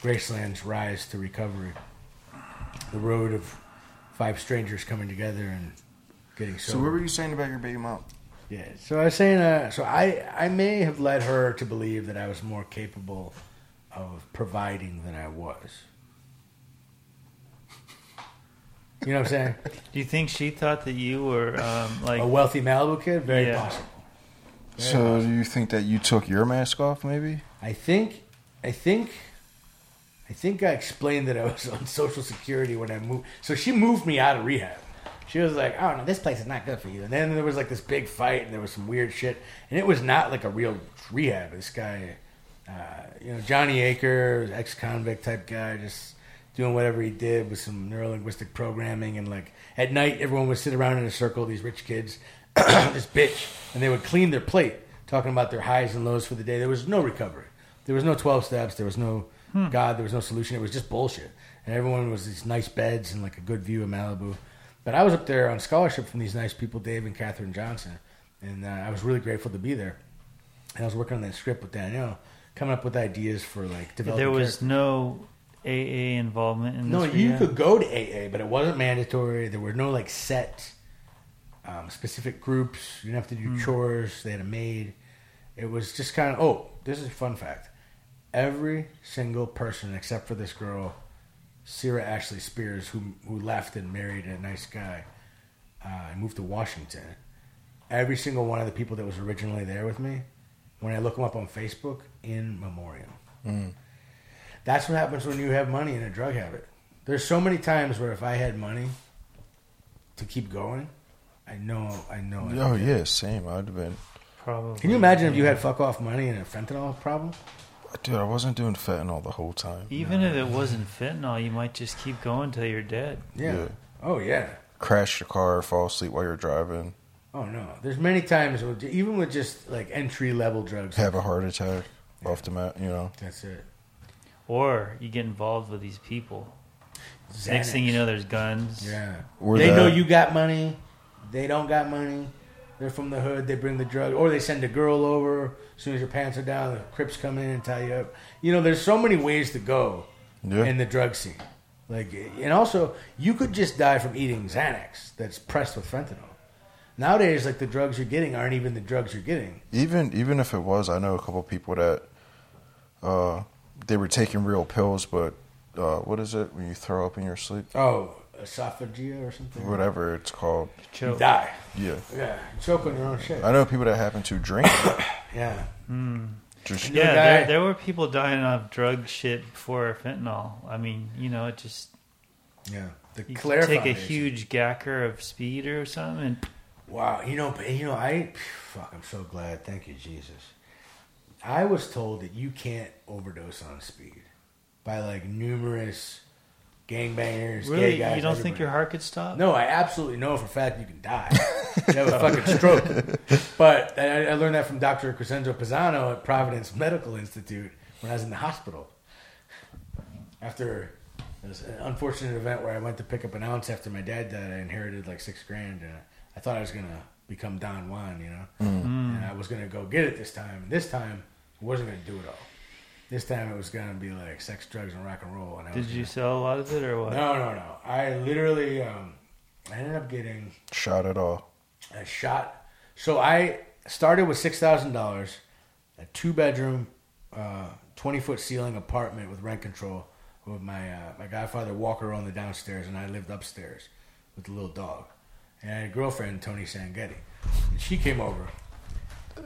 Graceland's rise to recovery. The road of five strangers coming together and getting sober. So what were you saying about your baby mom? Yeah. So I was saying, uh, so I I may have led her to believe that I was more capable of providing than I was. You know what I'm saying? Do you think she thought that you were um, like? A wealthy Malibu kid, very Yeah. possible. So do you think that you took your mask off? Maybe. I think, I think, I think I explained that I was (laughs) on Social Security when I moved. So she moved me out of rehab. She was like, "Oh no, this place is not good for you." And then there was like this big fight, and there was some weird shit, and it was not like a real rehab. This guy, uh, you know, Johnny Aker, ex-convict type guy, just doing whatever he did with some neurolinguistic programming, and like at night, everyone would sit around in a circle. These rich kids, (coughs) this bitch, and they would clean their plate, talking about their highs and lows for the day. There was no recovery. There was no twelve steps. There was no God. There was no solution. It was just bullshit. And everyone was these nice beds and like a good view of Malibu. But I was up there on scholarship from these nice people, Dave and Catherine Johnson, and uh, I was really grateful to be there. And I was working on that script with Danielle, coming up with ideas for like developing. there was characters. no AA involvement in No, this. you could go to AA, but it wasn't mandatory. There were no like set um, specific groups. You didn't have to do chores. They had a maid. It was just kind of oh, this is a fun fact. Every single person except for this girl, Sarah Ashley Spears, who who left and married a nice guy, uh, and moved to Washington. Every single one of the people that was originally there with me, when I look them up on Facebook, in memoriam. That's what happens when you have money and a drug habit. There's so many times where if I had money to keep going, I know, I know. I Oh could. yeah, same. I'd have been. Probably. Can you imagine if you had fuck off money and a fentanyl problem? Dude, I wasn't doing fentanyl the whole time. Even if it wasn't fentanyl, you might just keep going till you're dead. Yeah. Yeah. Oh yeah. Crash your car, fall asleep while you're driving, Oh no. There's many times, with, even with just like entry level drugs. have a heart attack off the mat. You know. That's it. Or you get involved with these people. Next thing you know, there's guns. Yeah. Or they that- know you got money. They don't got money. They're from the hood. They bring the drug, or they send a girl over. As soon as your pants are down, the Crips come in and tie you up. You know, there's so many ways to go Yeah. in the drug scene. Like, and also, you could just die from eating Xanax that's pressed with fentanyl. Nowadays, like the drugs you're getting aren't even the drugs you're getting. even even if it was, I know a couple people that uh, they were taking real pills, but uh, what is it when you throw up in your sleep? Oh, esophagia or something. Whatever it's called. You die. Yeah, Yeah, you choke on your own shit. I know people that happen to drink. it. (coughs) Yeah. Hmm. Just Yeah, there, there were people dying of drug shit before fentanyl. I mean, you know, it just Yeah. The you Clare take a Foundation. huge gacker of speed or something, and Wow, you know, but, you know, I fuck. I'm so glad. Thank you, Jesus. I was told that you can't overdose on speed. by like numerous gangbangers, Really, gay guys. you don't think your heart could stop? No, I absolutely know for a fact you can die. (laughs) you have a fucking stroke. But I, I learned that from Dr. Crescenzo Pisano at Providence Medical Institute when I was in the hospital. After an unfortunate event where I went to pick up an ounce after my dad died, I inherited like six grand, and I thought I was gonna become Don Juan, you know, Mm. and I was gonna go get it this time. And this time, I wasn't gonna do it all. This time, it was gonna be like sex, drugs, and rock and roll. And I Did was you gonna- sell a lot of it or what? No, no, no. I literally, um, I ended up getting Shot at all. a shot. So I started with six thousand dollars, a two bedroom, uh, twenty foot ceiling apartment with rent control with my uh, my godfather Walker on the downstairs, and I lived upstairs with the little dog. And I had a girlfriend Tony Sangetti, and she came over,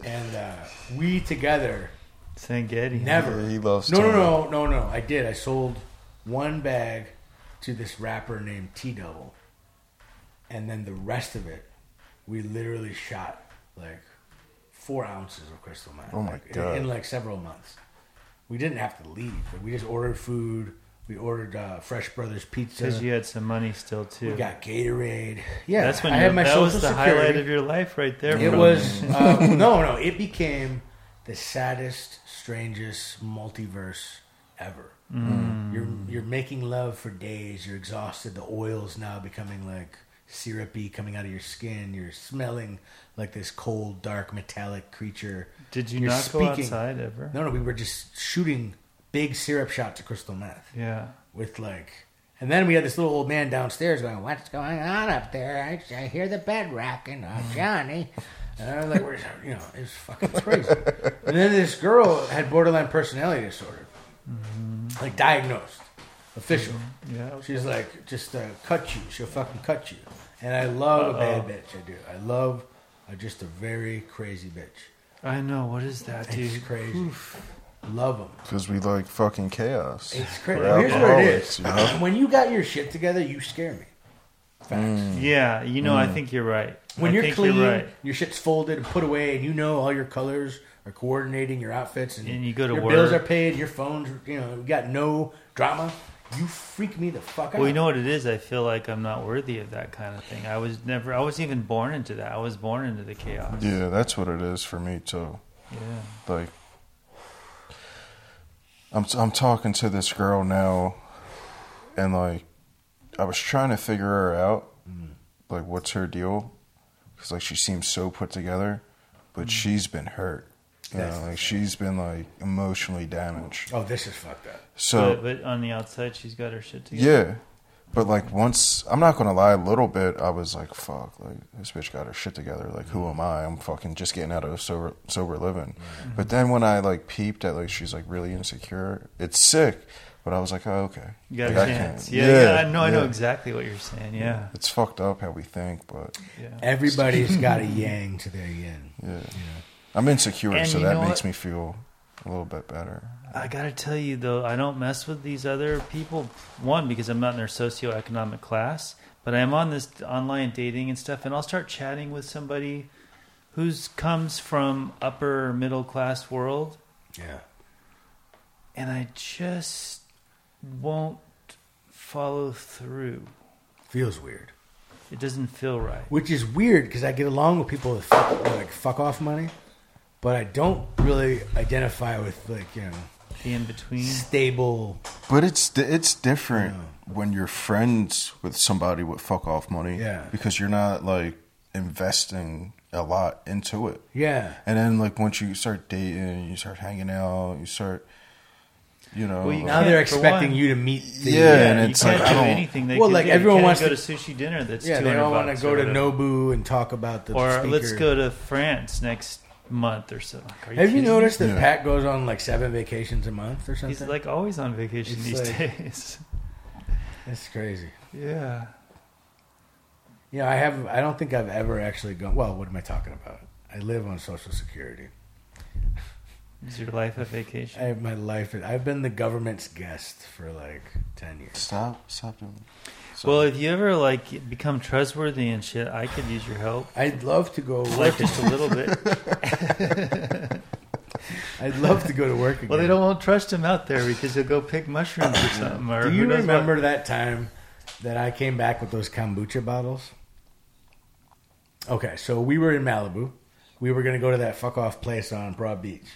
and uh, we together Sangetti. never. Yeah, he loves No, no, no, no, no. I did. I sold one bag to this rapper named T Double, and then the rest of it, we literally shot like four ounces of crystal meth. Oh my like, in- God. In, like several months, we didn't have to leave. But we just ordered food. We ordered uh, Fresh Brothers pizza. Because you had some money still too. we got Gatorade. Yeah, That's when I you had my that was the security. highlight of your life right there. It was (laughs) uh, no, no. It became the saddest, strangest multiverse ever. Mm. You're you're making love for days. You're exhausted. The oil's now becoming like syrupy, coming out of your skin. You're smelling like this cold, dark, metallic creature. Did you You're not go speaking- outside ever? No, no. We were just shooting big syrup shots of crystal meth Yeah. with like. And then we had this little old man downstairs going, "What's going on up there? I, I hear the bed rocking, oh, (laughs) Johnny." And I was like, "We're you know, it's fucking crazy." and then this girl had borderline personality disorder, like diagnosed, official. Yeah. She's like, "Just uh, cut you. She'll fucking cut you." And I love a bad bitch. I do. I love a, just a very crazy bitch. I know. What is that, dude? It's crazy. Oof. Love them. Because we like fucking chaos. It's crazy. Here's what it is. you know? When you got your shit together, you scare me. Facts. Mm. Yeah. You know, I mm. think you're right. When I you're think clean, you're right. your shit's folded and put away, and you know all your colors are coordinating your outfits, and, And you go to your work. bills are paid, your phones, you know, you got no drama. You freak me the fuck out. Well, you know what it is. I feel like I'm not worthy of that kind of thing. I was never. I wasn't even born into that. I was born into the chaos. Yeah, that's what it is for me too. Yeah. Like, I'm I'm talking to this girl now, and like, I was trying to figure her out, mm. like, what's her deal? Because like she seems so put together, but mm. she's been hurt. You That's know, like she's been like emotionally damaged. Oh, this is fucked up. So but, but on the outside, she's got her shit together. Yeah. But like once I'm not gonna lie, a little bit I was like, fuck, like this bitch got her shit together. Like who mm. am I? I'm fucking just getting out of sober sober living. But then when I like peeped at like she's like really insecure, it's sick. But I was like, oh okay. You got Like, a I chance. can't- Yeah, yeah. I know. I know yeah. exactly what you're saying. Yeah. It's fucked up how we think, but Yeah. Everybody's (laughs) got a yang to their yin. yeah. I'm insecure, And so that makes what? me feel a little bit better. I gotta tell you though, I don't mess with these other people. One because I'm not in their socioeconomic class, but I am on this online dating and stuff, and I'll start chatting with somebody who's comes from upper middle class world, Yeah. and I just won't follow through. Feels weird. It doesn't feel right. Which is weird because I get along with people with fuck, like fuck off money, but I don't really identify with like you know The in between. stable. But it's it's different when you're friends with somebody with fuck off money. Yeah. Because you're not like investing a lot into it. Yeah. And then like once you start dating, you start hanging out, you start, you know, Well, you Now they're expecting one- you to meet. The, Yeah, and you it's can't like, I do don't- anything. They Well, can like, do. everyone you can't wants go to- to sushi dinner. That's yeah. They 200 don't want to go to. Nobu and talk about the. or speaker. let's go to France next month or so. Like, are Have you kidding me? noticed that Yeah. Pat goes on like seven vacations a month or something? He's like always on vacation It's these like- days. (laughs) That's crazy. Yeah. You know, I have. I don't think I've ever actually gone. Well, what am I talking about? I live on Social Security. Is your life a vacation? I have my life. I've been the government's guest for like ten years. stop, stop doing. well, if you ever like become trustworthy and shit, I could use your help. I'd love to go Like just a little bit. (laughs) I'd love to go to work again. Well, they don't want to trust him out there because he'll go pick mushrooms or (laughs) something. Or Do you knows what. remember that time that I came back with those kombucha bottles? Okay, so we were in Malibu. We were going to go to that fuck off place on Broad Beach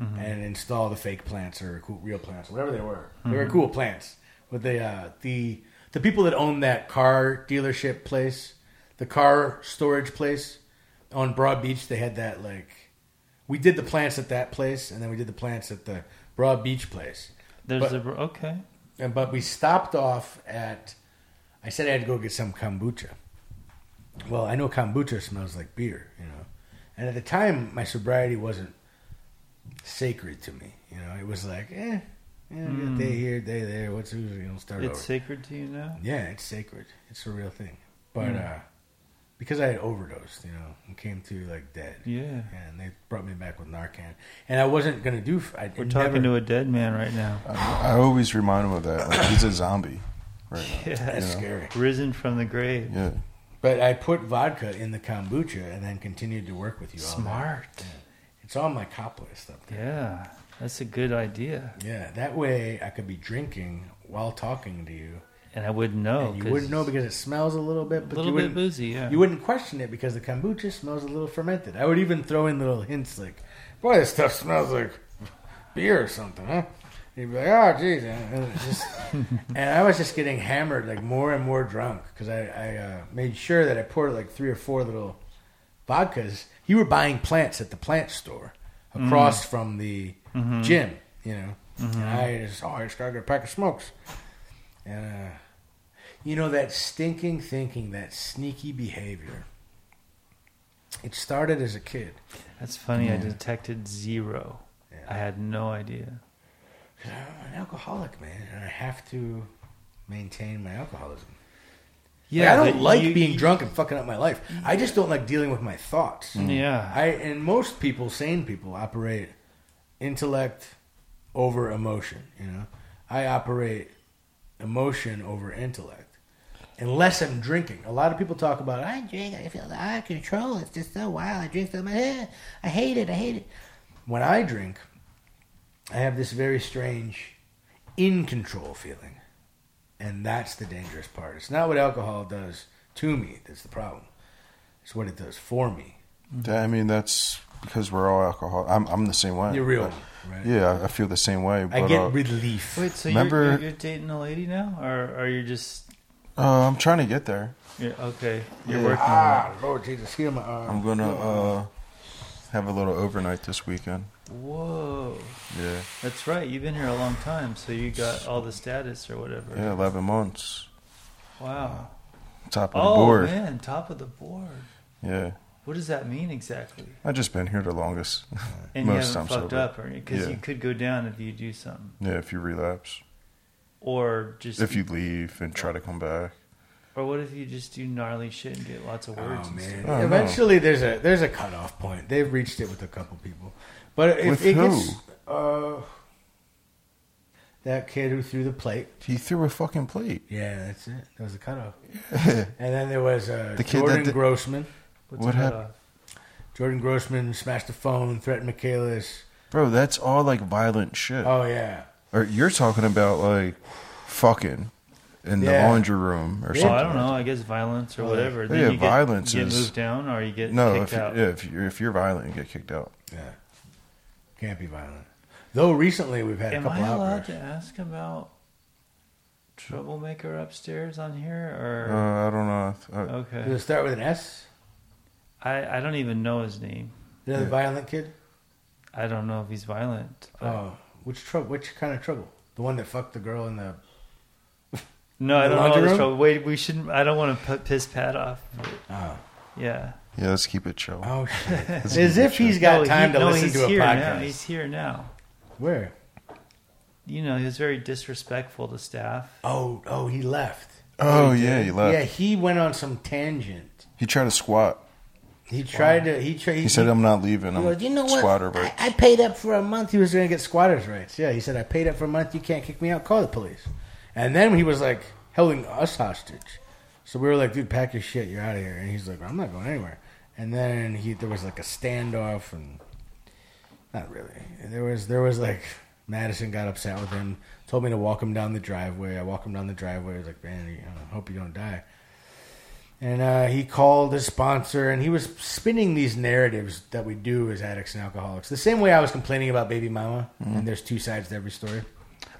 and install the fake plants or cool, real plants, whatever they were. They were cool plants. But the uh, the the people that owned that car dealership place, the car storage place on Broad Beach, they had that like. We did the plants at that place, and then we did the plants at the Broad Beach place. There's But- a okay. And but we stopped off at. I said I had to go get some kombucha. Well, I know kombucha smells like beer, you know, and at the time my sobriety wasn't sacred to me. You know, it was like, eh, yeah, Mm. day here, day there. What's who's you know start It's over? sacred to you now. Yeah, it's sacred. It's a real thing. But Mm. uh because I had overdosed, you know, and came to like dead. Yeah. And they brought me back with Narcan, and I wasn't gonna do. I We're talking to a dead man right now. I, I always remind him of that. Like he's a zombie right now. (laughs) Yeah. That's you know. scary. Risen from the grave. Yeah. But I put vodka in the kombucha and then continued to work with you all day. Smart. It's on my cop list up there. Yeah. That's a good idea. Yeah, that way I could be drinking while talking to you. And I wouldn't know. you wouldn't know because it smells a little bit, a but little you bit boozy, yeah. you wouldn't question it because the kombucha smells a little fermented. I would even throw in little hints like, boy, this stuff smells like beer or something, huh? And you'd be like, oh, geez. And, just, (laughs) and I was just getting hammered, like more and more drunk because I, I uh, made sure that I poured like three or four little vodkas. You were buying plants at the plant store across mm. from the mm-hmm. gym, you know. And mm-hmm. I just, oh, I just got get a pack of smokes. And, uh, you know, that stinking thinking, that sneaky behavior. It started as a kid. That's funny. I detected zero. Yeah. I had no idea. I'm an alcoholic, man, and I have to maintain my alcoholism. Yeah, I don't like you- being drunk and fucking up my life. I just don't like dealing with my thoughts. Yeah. I and most people, sane people, operate intellect over emotion. You know, I operate emotion over intellect. Unless I'm drinking, a lot of people talk about I drink, I feel out of control. It's just so wild. I drink so much. eh, I hate it. I hate it. When I drink, I have this very strange in control feeling, and that's the dangerous part. It's not what alcohol does to me that's the problem. It's what it does for me. I mean, that's because we're all alcohol. I'm I'm the same way. You're real, but- right? Yeah, I feel the same way. But, I get uh, relief. Wait, so Remember- you're, you're, you're dating a lady now, or are you just? uh, I'm trying to get there. You're, okay, you're Yeah. working on Ah, Lord Jesus, heal my arm. I'm gonna uh, have a little overnight this weekend. It. Whoa, Yeah, that's right. You've been here a long time, so you got all the status or whatever. yeah, 11 months. Wow. Uh, top of Oh the board. Oh, man, top of the board. Yeah, What does that mean exactly? I've just been here the longest. And (laughs) you Most haven't times fucked sober. up, or because Yeah. you could go down if you do something, Yeah, if you relapse, or just if you leave and try to come back. or what if you just do gnarly shit and get lots of words? Oh man! stuff? Oh, no. Eventually, there's a there's a cutoff point. They've reached it with a couple people, but if With it who? gets uh, that kid who threw the plate, He threw a fucking plate. yeah, that's it. That was the cutoff. (laughs) and then there was uh, The kid Jordan did- Grossman. What's What the happened? Jordan Grossman smashed the phone, threatened Michaelis. Bro, that's all like violent shit. Oh yeah, Or you're talking about like fucking in the Yeah. laundry room or Yeah. Well, something. I don't know. I guess violence or Oh, whatever. yeah, Then you get, violence you get is- moved down, or you get No, kicked if, you, out. yeah, if you're if you're violent, you get kicked out. yeah. Can't be violent. Though recently we've had Am a couple I allowed outbursts. to ask about troublemaker upstairs on here, Uh, or I don't know. Uh, okay? Does it start with an S? I I don't even know his name. The Yeah. violent kid? I don't know if he's violent. but- Oh, which trouble? Which kind of trouble? The one that fucked the girl in the. no, I the don't know all this room? trouble. Wait, we shouldn't. I don't want to put, piss Pat off. Oh, Yeah. Yeah, let's keep it chill. oh shit! (laughs) As if he's got no, time he, to no, listen he's to a here podcast. Now. He's here now. Where? You know, he was very disrespectful to staff. Oh, oh, he left. Oh he yeah, he left. Yeah, he went on some tangent. He tried to squat. He tried to. He tried. He said, "I'm not leaving. He I'm goes, you know what? squatter I, rights." I paid up for a month. He was going to get squatters' rights. Yeah, he said, I paid up for a month. You can't kick me out. Call the police. And then he was like holding us hostage. So we were like, dude, pack your shit. You're out of here. And he's like, I'm not going anywhere. And then he there was like a standoff, and Not really. There was there was like Madison got upset with him, told me to walk him down the driveway. I walk him down the driveway. Was like, man, I hope you don't die. And uh, he called his sponsor, and he was spinning these narratives that we do as addicts and alcoholics. The same way I was complaining about Baby Mama, and there's two sides to every story.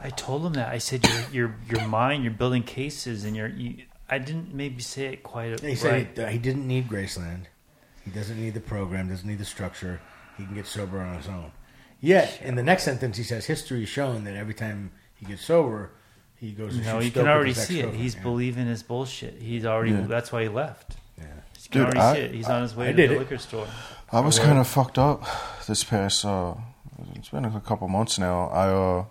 I told him that. I said your your your mind, you're building cases, and you're. You, I didn't maybe say it quite He said he, he didn't need Graceland. He doesn't need the program, doesn't need the structure. He can get sober on his own. Yet, in the next sentence, he says, history has shown that every time he gets sober, he goes and no, shoots you can already see it. He's yeah. believing his bullshit. He's already. Yeah. That's why he left. Yeah. You can Dude, already I- see it. He's on his way I to the it. liquor store. I was kind of fucked up this past. Uh, it's been a couple months now. I, uh,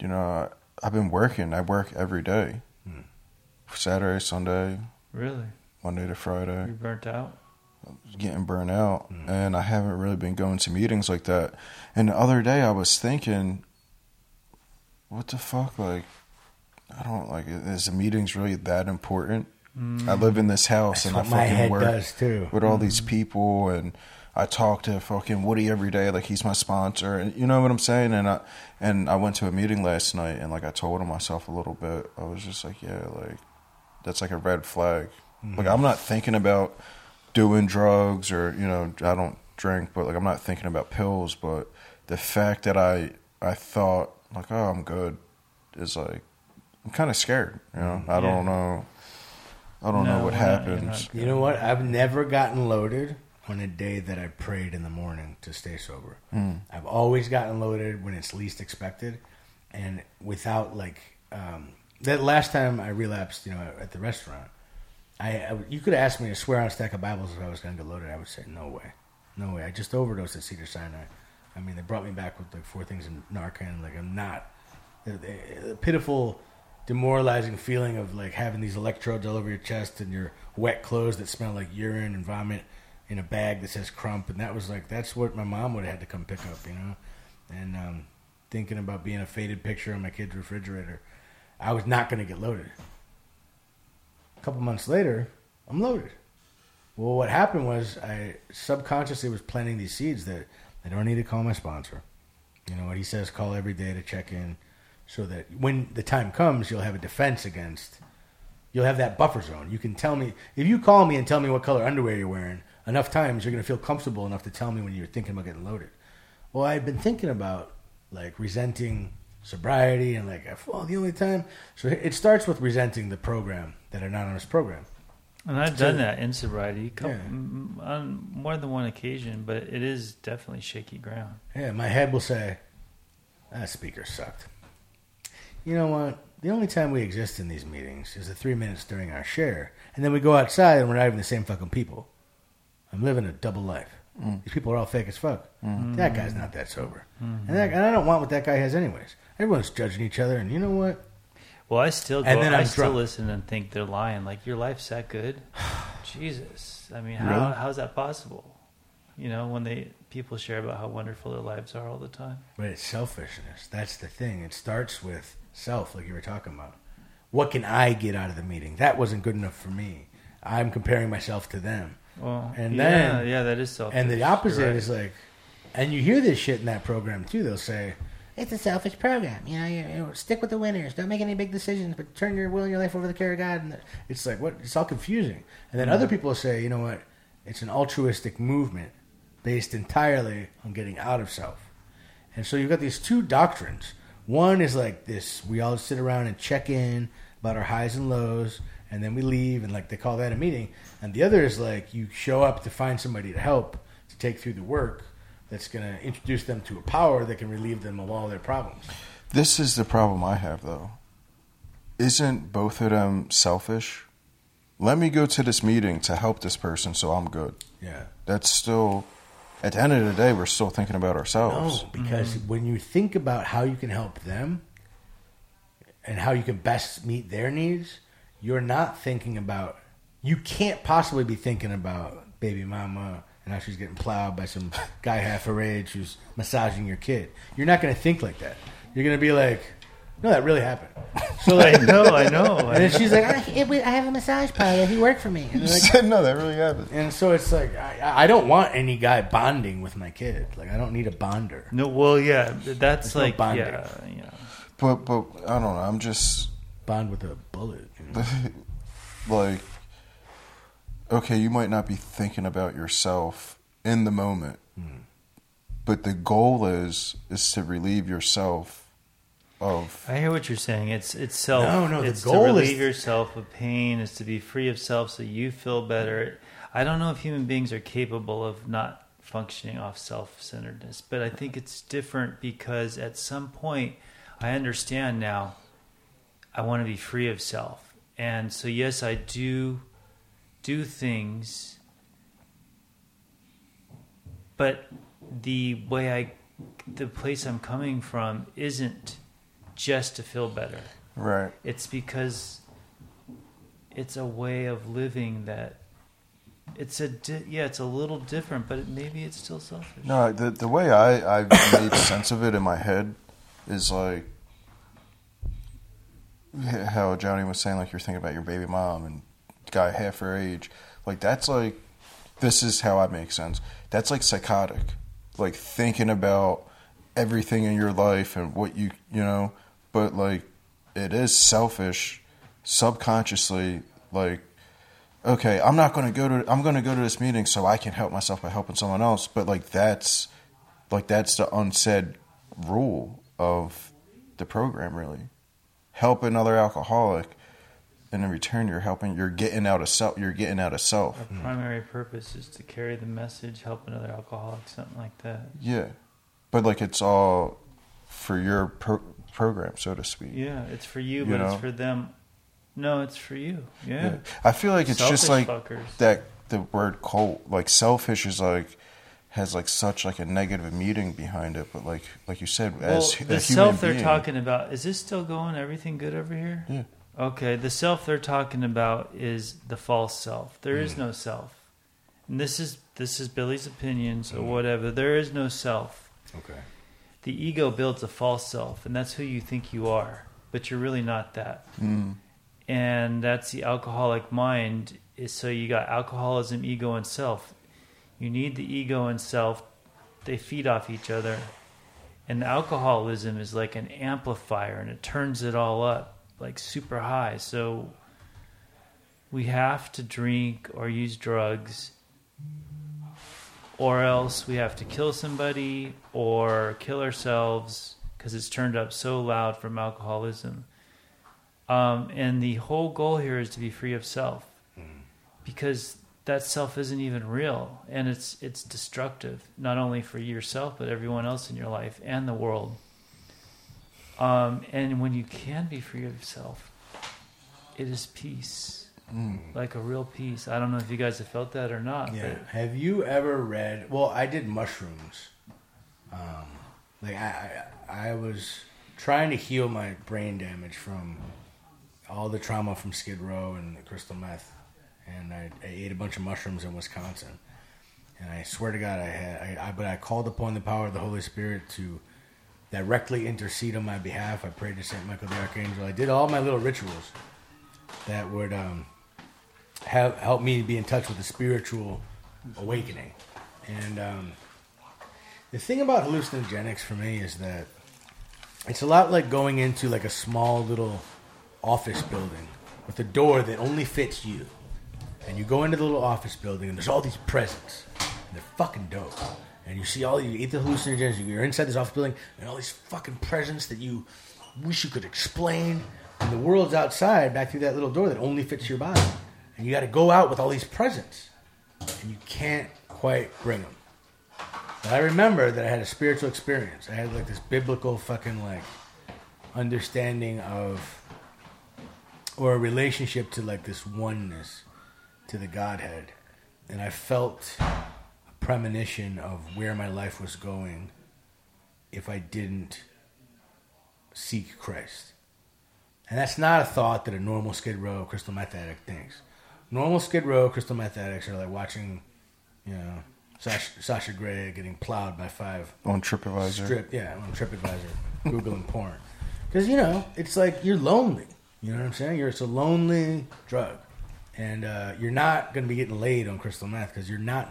you know, I've been working. I work every day, Saturday, Sunday, Really, Monday to Friday. you burnt out. getting burnt out mm-hmm. and I haven't really been going to meetings like that. And the other day I was thinking, what the fuck? Like, I don't like, is the meetings really that important? I mm. live in this house That's and what I my fucking head work does too. with all these mm. people and I talk to fucking Woody every day like he's my sponsor and you know what I'm saying and I and I went to a meeting last night and like I told him myself a little bit I was just like yeah like that's like a red flag. Like mm-hmm. I'm not thinking about doing drugs or you know I don't drink but like I'm not thinking about pills but the fact that I I thought like oh I'm good is like I'm kind of scared you know? Mm, I Yeah. don't know. I don't No, know what happens. not- You know what? I've never gotten loaded on a day that I prayed in the morning to stay sober. Hmm. I've always gotten loaded when it's least expected, and without like um, that last time I relapsed, you know, at the restaurant. I, I you could ask me to swear on a stack of Bibles if I was going to get loaded. I would say no way, no way. I just overdosed at Cedar Sinai. I mean, they brought me back with like four things in Narcan. Like I'm not the, pitiful, demoralizing feeling of like having these electrodes all over your chest and your wet clothes that smell like urine and vomit in a bag that says crump. And that was like that's what my mom would have had to come pick up, you know. And um, thinking about being a faded picture on my kid's refrigerator, I was not going to get loaded. A couple months later, I'm loaded. Well, what happened was I subconsciously was planting these seeds that I don't need to call my sponsor. You know what he says? Call every day to check in, so that when the time comes, you'll have a defense against. You'll have that buffer zone. You can tell me if you call me and tell me what color underwear you're wearing enough times, you're going to feel comfortable enough to tell me when you're thinking about getting loaded. Well, I've been thinking about like resenting sobriety and like, well, the only time. So it starts with resenting the program, that anonymous program. And I've So- done that in sobriety couple, Yeah. on more than one occasion, but it is definitely shaky ground. Yeah, my head will say, ah, that speaker sucked. You know what? The only time we exist in these meetings is the three minutes during our share, and then we go outside and we're not even the same fucking people. I'm living a double life. Mm. These people are all fake as fuck. Mm. That guy's not that sober, mm-hmm. and, that, and I don't want what that guy has anyways. Everyone's judging each other, and you know what? Well, I still go, And then I still drunk. listen and think they're lying. Like your life's that good, (sighs) Jesus. I mean, how Really? how's that possible? You know, when they people share about how wonderful their lives are all the time. But it's selfishness. That's the thing. It starts with self, like you were talking about. What can I get out of the meeting? That wasn't good enough for me. I'm comparing myself to them. Well, And yeah, then- yeah, that is selfish. And the You're opposite right. is like, and you hear this shit in that program too. They'll say, "It's a selfish program. You know, you, you stick with the winners. Don't make any big decisions, but turn your will and your life over to the care of God." And it's like, what? It's all confusing. And then other people say, "You know what? It's an altruistic movement based entirely on getting out of self." And so you've got these two doctrines. One is like this: we all sit around and check in about our highs and lows, and then we leave, and like they call that a meeting. And the other is like you show up to find somebody to help to take through the work that's going to introduce them to a power that can relieve them of all their problems. This is the problem I have, though. Isn't both of them selfish? Let me go to this meeting to help this person so I'm good. Yeah. That's still, at the end of the day, we're still thinking about ourselves. No, because mm-hmm. when you think about how you can help them and how you can best meet their needs, you're not thinking about. You can't possibly be thinking about baby mama and how she's getting plowed by some (laughs) guy half her age who's massaging your kid. You're not going to think like that. You're going to be like, No, that really happened. So (laughs) I like, know, I know. and then she's like, I, it, I have a massage parlor. He worked for me. And, like, said no, that really happened. and so it's like, I, I don't want any guy bonding with my kid. Like, I don't need a bonder. no, well, yeah, that's There's no like, bonding. yeah, yeah. But but I don't know. I'm just Bond with a bullet. you know? (laughs) like okay, you might not be thinking about yourself in the moment. Mm-hmm. But the goal is is to relieve yourself of I hear what you're saying. It's it's self. No, no, the it's goal to is- relieve yourself of pain. Is to be free of self, so you feel better. I don't know if human beings are capable of not functioning off self-centeredness, but I think it's different because at some point, I understand now. I want to be free of self, and so yes, I do do things, but the way I, the place I'm coming from isn't just to feel better. right. It's because it's a way of living that it's a di- yeah, it's a little different, but it, maybe it's still selfish. No, the the way I I made (coughs) sense of it in my head is like how Johnny was saying, like you're thinking about your baby mom and guy half her age. Like that's like this is how I make sense. That's like psychotic. Like thinking about everything in your life and what you you know, but like it is selfish subconsciously like okay, I'm not going to go to I'm going to go to this meeting so I can help myself by helping someone else, but like that's like that's the unsaid rule of the program really. Help another alcoholic in return you're helping you're getting out of self you're getting out of self. Our primary purpose is to carry the message, help another alcoholic, something like that. Yeah. But like it's all for your pro- program so to speak. Yeah, it's for you, You but know? it's for them. No, it's for you. Yeah. Yeah. I feel like it's just like fuckers. that the word cult like selfish is like has like such like a negative meaning behind it but like like you said Well, as the human self they're being- talking about is this still going? Everything good over here? Yeah. Okay, the self they're talking about is the false self. There is no self, and this is this is Billy's opinion, so whatever. There is no self. Okay. The ego builds a false self, and that's who you think you are, but you're really not that. Mm. And that's the alcoholic mind. Is so you got alcoholism, ego, and self. You need the ego and self. They feed off each other. And the alcoholism is like an amplifier and it turns it all up like super high. So we have to drink or use drugs or else we have to kill somebody or kill ourselves because it's turned up so loud from alcoholism. Um, and the whole goal here is to be free of self because that self isn't even real and it's it's destructive not only for yourself but everyone else in your life and the world um, and when you can be free of self it is peace Mm. like a real peace i don't know if you guys have felt that or not Yeah. but Have you ever read? Well, I did mushrooms. Um, like I, I, I was trying to heal my brain damage from all the trauma from Skid Row and the crystal meth, and I, I ate a bunch of mushrooms in Wisconsin. And I swear to God, I had. I, I, but I called upon the power of the Holy Spirit to directly intercede on my behalf. I prayed to Saint Michael the Archangel. I did all my little rituals that would um, have help me be in touch with the spiritual awakening. And um, the thing about hallucinogenics for me is that it's a lot like going into like a small little office building with a door that only fits you. And you go into the little office building and there's all these presents. And they're fucking dope. And you see all you eat the hallucinogens, you're inside this office building and all these fucking presents that you wish you could explain. And the world's outside back through that little door that only fits your body. And you got to go out with all these presents. And you can't quite bring them. But I remember that I had a spiritual experience. I had like this biblical fucking like understanding of or a relationship to like this oneness to the Godhead. And I felt premonition of where my life was going if I didn't seek Christ. And that's not a thought that a normal Skid Row crystal meth addict thinks. Normal Skid Row crystal meth addicts are like watching, you know, Sasha, Sasha Grey getting plowed by five on TripAdvisor. strip, yeah, on TripAdvisor, (laughs) googling porn. because you know it's like you're lonely. You know what I'm saying? You're it's a lonely drug, and uh, you're not going to be getting laid on crystal meth because you're not.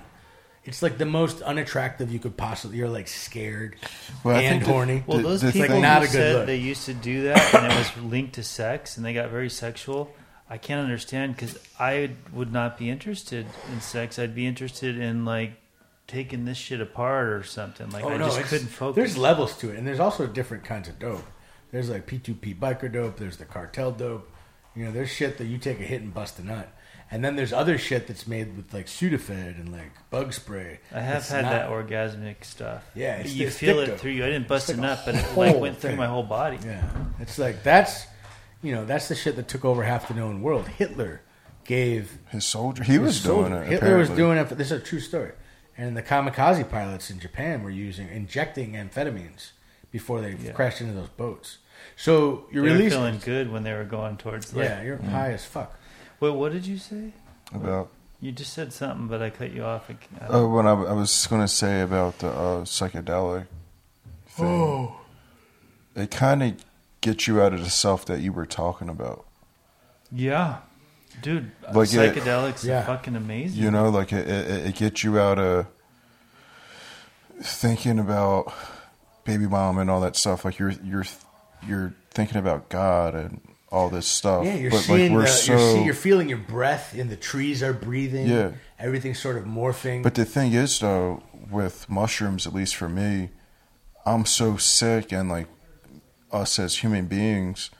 It's like the most unattractive you could possibly. You're like scared Well, and think horny. Well, those the people thing- not who a good said look. they used to do that and it was linked to sex and they got very sexual, I can't understand because I would not be interested in sex. I'd be interested in like taking this shit apart or something. Like oh, I just Oh, couldn't focus. There's levels to it, and there's also different kinds of dope. There's like P2P biker dope. There's the cartel dope. You know, there's shit that you take a hit and bust a nut, and then there's other shit that's made with like Sudafed and like bug spray. I have It's had not- that orgasmic stuff. Yeah, it's- you it's feel it through you. I didn't bust It's a like a nut, but it like whole went through thing. my whole body. Yeah, it's like that's, you know, that's the shit that took over half the known world. Hitler gave His soldier, he was his doing it. Hitler was doing it. For, this is a true story. And the kamikaze pilots in Japan were using injecting amphetamines before they Yeah. crashed into those boats. So you're They were releasing. feeling good when they were going towards. Like, Yeah, you're mm. high as fuck. Wait, what did you say? about. You just said something, but I cut you off. I, I Oh, when I, I was going to say about the uh, psychedelic thing, Oh. it kind of gets you out of the self that you were talking about. Yeah, dude, Like, psychedelics Yeah. are fucking amazing. You know, like it, it, it gets you out of thinking about baby mom and all that stuff. Like you're you're you're thinking about God and all this stuff. Yeah, you're but seeing like we're the, so. you're, see, you're feeling your breath, and the trees are breathing. Yeah. everything's sort of morphing. But the thing is, though, with mushrooms, at least for me, I'm so sick, and like us as human beings,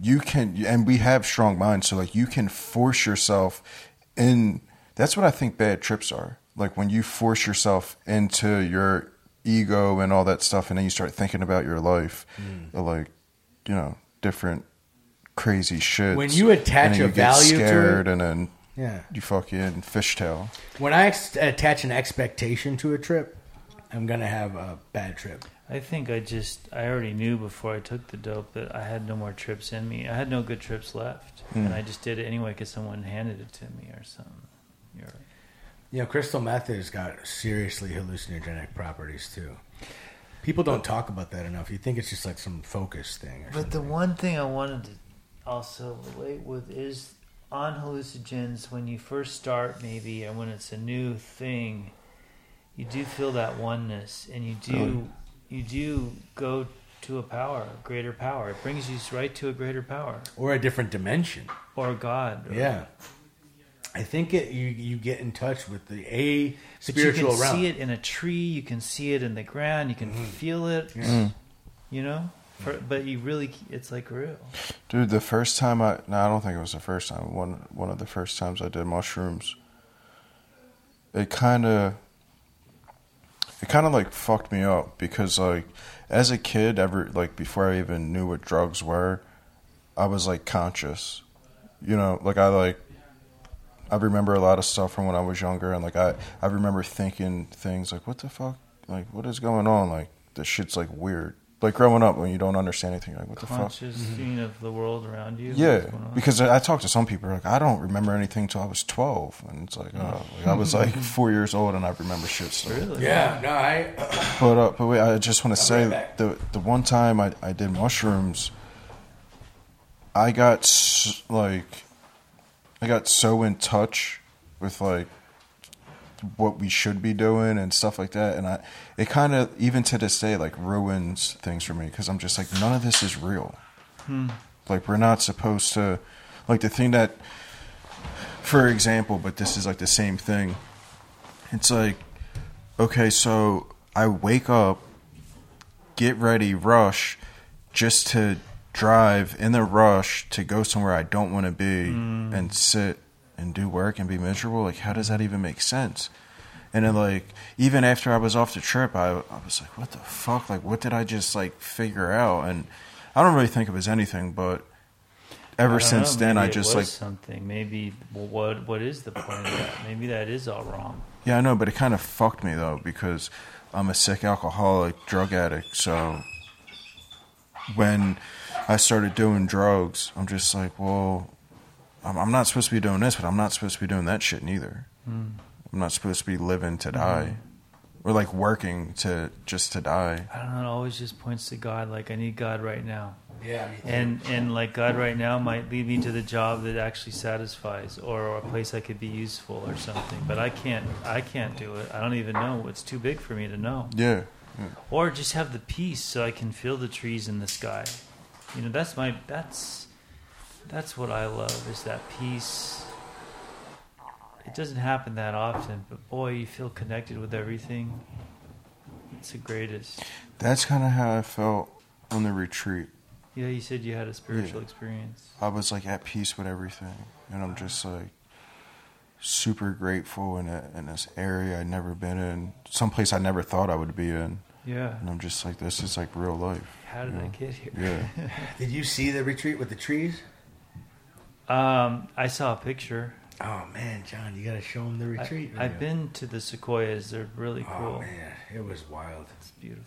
you can, and we have strong minds, so like you can force yourself in. That's what I think bad trips are. Like when you force yourself into your ego and all that stuff, and then you start thinking about your life, uh, like you know, different crazy shit. When you attach and then a you get value to it- and then yeah, you fucking fishtail. when I ex- attach an expectation to a trip, I'm gonna have a bad trip. I think I just I already knew before I took the dope that I had no more trips in me. I had no good trips left, Hmm. and I just did it anyway because someone handed it to me or something. You're, You know, crystal meth has got seriously hallucinogenic properties too. People don't talk about that enough. You think it's just like some focus thing. Or But the one thing I wanted to also relate with is on hallucinogens when you first start, maybe, and when it's a new thing, you do feel that oneness, and you do oh, you do go to a power, a greater power. It brings you right to a greater power, or a different dimension. or God. Or, Yeah. I think it you you get in touch with the a But spiritual you can realm. see it in a tree. You can see it in the ground. You can mm-hmm. feel it. Yeah. You know, For, but you really, it's like real. Dude, the first time I no, I don't think it was the first time. One one of the first times I did mushrooms, it kind of it kind of like fucked me up because like as a kid, ever like before I even knew what drugs were, I was like conscious. You know, like I like I remember a lot of stuff from when I was younger, and like I I remember thinking things like, "What the fuck? Like, what is going on? Like, this shit's like weird." Like growing up, when you don't understand anything, you're like, "What the fuck?" Conscious seeing of the world around you. Yeah, what's going on. because I I talked to some people like I don't remember anything until I was twelve, and it's like, oh, like, I was like (laughs) four years old and I remember shit still. really, Yeah, no, I (coughs) But uh, but wait, I just want to say be right the the one time I I did mushrooms, I got like, I got so in touch with like what we should be doing and stuff like that, and I it kind of even to this day like ruins things for me because I'm just like none of this is real. Hmm. Like we're not supposed to, like the thing that, for example, but this is like the same thing. It's like, okay, so I wake up, get ready, rush, just to drive in the rush to go somewhere I don't want to be hmm. and sit and do work and be miserable. Like, how does that even make sense? And then, like, even after I was off the trip, I, I was like, what the fuck? Like, what did I just, like, figure out? And I don't really think it was anything, but ever since know, then, I just, like, something. Maybe well, what what is the point of that? Maybe that is all wrong. Yeah, I know, but it kind of fucked me though because I'm a sick alcoholic, drug addict. So when I started doing drugs, I'm just like, well, I'm, I'm not supposed to be doing this, but I'm not supposed to be doing that shit neither. Hmm. I'm not supposed to be living to hmm. die. or like working to just to die. I don't know. It always just points to God. Like I need God right now, Yeah. and and like God right now might lead me to the job that actually satisfies, or a place I could be useful or something. But I can't. I can't do it. I don't even know. It's too big for me to know. Yeah, Or just have the peace so I can feel the trees in the sky. You know, that's my that's that's what I love is that peace. It doesn't happen that often, but boy, you feel connected with everything. It's the greatest. that's kind of how I felt on the retreat. Yeah, you said you had a spiritual Yeah. experience. I was like at peace with everything, and I'm just like super grateful in a, in this area I'd never been in, someplace I never thought I would be in, Yeah. and I'm just like, this is like real life. How did I get here? Yeah, (laughs) Did you see the retreat with the trees? Um, I saw a picture. Oh man, John, you gotta show them the retreat. I've been to the sequoias. They're really cool. Oh man, it was wild. It's beautiful.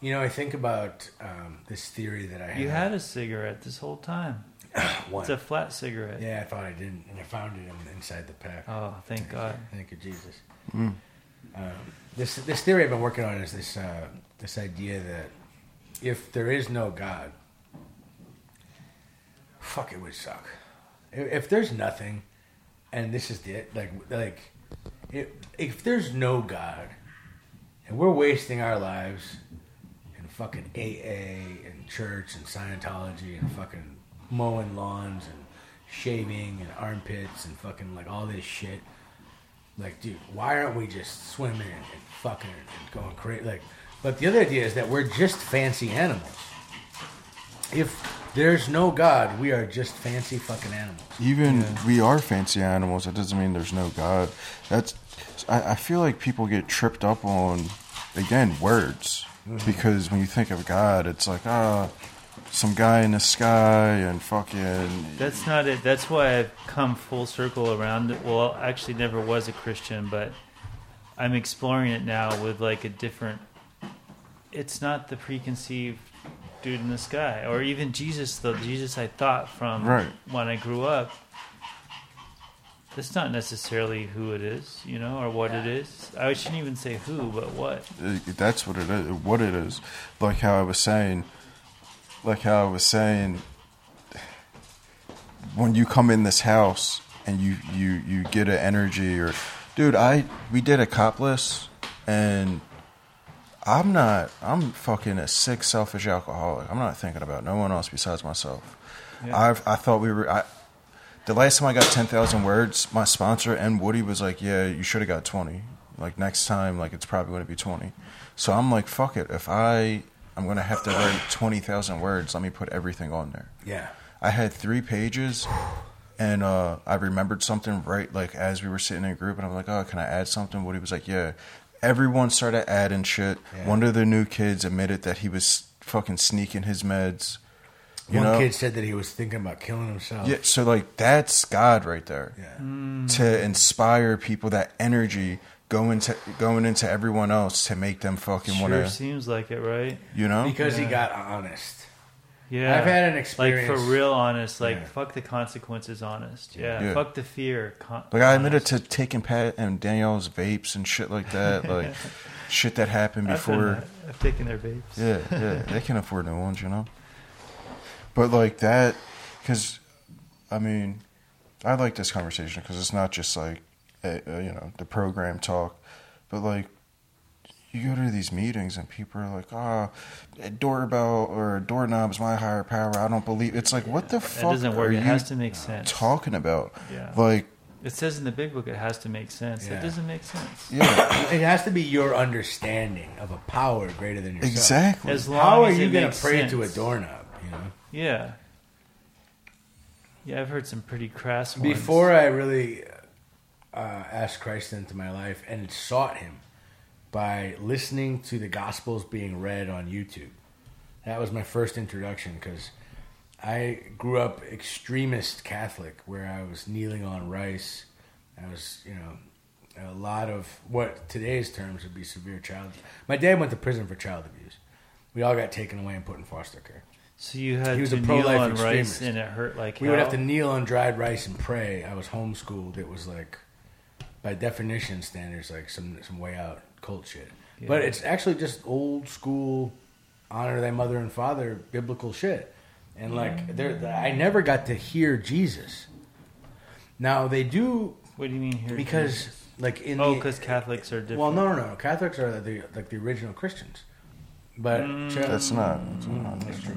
You know, I think about um, this theory that I had. You had a cigarette this whole time. (coughs) one. It's a flat cigarette. Yeah, I thought I didn't, and I found it in, inside the pack. Oh, thank God. Thank you, Jesus. Mm. Um, this this theory I've been working on is this uh, this idea that if there is no God, fuck, it would suck. If, there's nothing, and this is it, like like if, if there's no God, and we're wasting our lives in fucking AA and church and Scientology and fucking mowing lawns and shaving and armpits and fucking like all this shit. Like, dude, why aren't we just swimming and fucking and going crazy? Like, but the other idea is that we're just fancy animals. If there's no God, we are just fancy fucking animals. even we are fancy animals. That doesn't mean there's no God. That's I, I feel like people get tripped up on again words because when you think of God, it's like ah, some guy in the sky and fucking That's not it. That's why I've come full circle around it. Well, actually, never was a Christian, but I'm exploring it now with like a different. It's not the preconceived dude in the sky, or even Jesus. The Jesus I thought from Right. when I grew up. That's not necessarily who it is, you know, or what it is. I shouldn't even say who, but what. That's what it is. What it is, like how I was saying, like how I was saying, when you come in this house and you you you get an energy or, dude, I we did a cop list and I'm not. I'm fucking a sick, selfish alcoholic. I'm not thinking about no one else besides myself. Yeah. I've I thought we were. I, the last time I got ten thousand words, my sponsor and Woody was like, "Yeah, you should have got 20. Like next time, like it's probably going to be twenty. So I'm like, "Fuck it. If I I'm going to have to write twenty thousand words, let me put everything on there." Yeah. I had three pages, and uh, I remembered something right like as we were sitting in a group, and I'm like, "Oh, can I add something?" Woody was like, "Yeah." Everyone started adding shit. Yeah. One of the new kids admitted that he was fucking sneaking his meds. You One know? kid said that he was thinking about killing himself. Yeah, so like that's God right there. Yeah. Mm. To inspire people that energy going to going into everyone else to make them fucking Sure want to, seems like it, right? you know? Because he got honest. Yeah, I've had an experience. like for real honest. Like Yeah. fuck the consequences, honest. Yeah, Yeah. fuck the fear. Con- Like I admitted honest. to taking Pat and Danielle's vapes and shit like that, (laughs) like shit that happened I've before. that. I've taken their vapes. Yeah, yeah, they can afford new ones, you know. But like that, because I mean, I like this conversation because it's not just like uh, uh, you know the program talk, but like you go to these meetings and people are like, "Ah, a doorbell or a doorknob is my higher power." I don't believe it's like what the That fuck doesn't are work. you It has to make sense. talking about? Yeah. Like, It says in the big book it has to make sense. Yeah. It doesn't make sense. yeah, (coughs) It has to be your understanding of a power greater than yourself. exactly. As long How are you going to pray sense. to a doorknob? You know. Yeah. Yeah, I've heard some pretty crass ones. Before I really uh, asked Christ into my life and sought Him by listening to the Gospels being read on YouTube. That was my first introduction because I grew up extremist Catholic, where I was kneeling on rice. I was, you know, a lot of what today's terms would be severe child. My dad went to prison for child abuse. We all got taken away and put in foster care. so you had He was to a kneel pro-life on rice and it hurt like We hell. would have to kneel on dried rice and pray. I was homeschooled. It was like by definition standards, like some some way out cult shit. Yeah. But it's actually just old school, honor thy mother and father, biblical shit. And like, there, I never got to hear Jesus. Now they do What do you mean here? because, like in oh, because Catholics are different. well, no, no, no. Catholics are the like the original Christians, but Mm. That's not. That's Mm, (laughs) not that's true.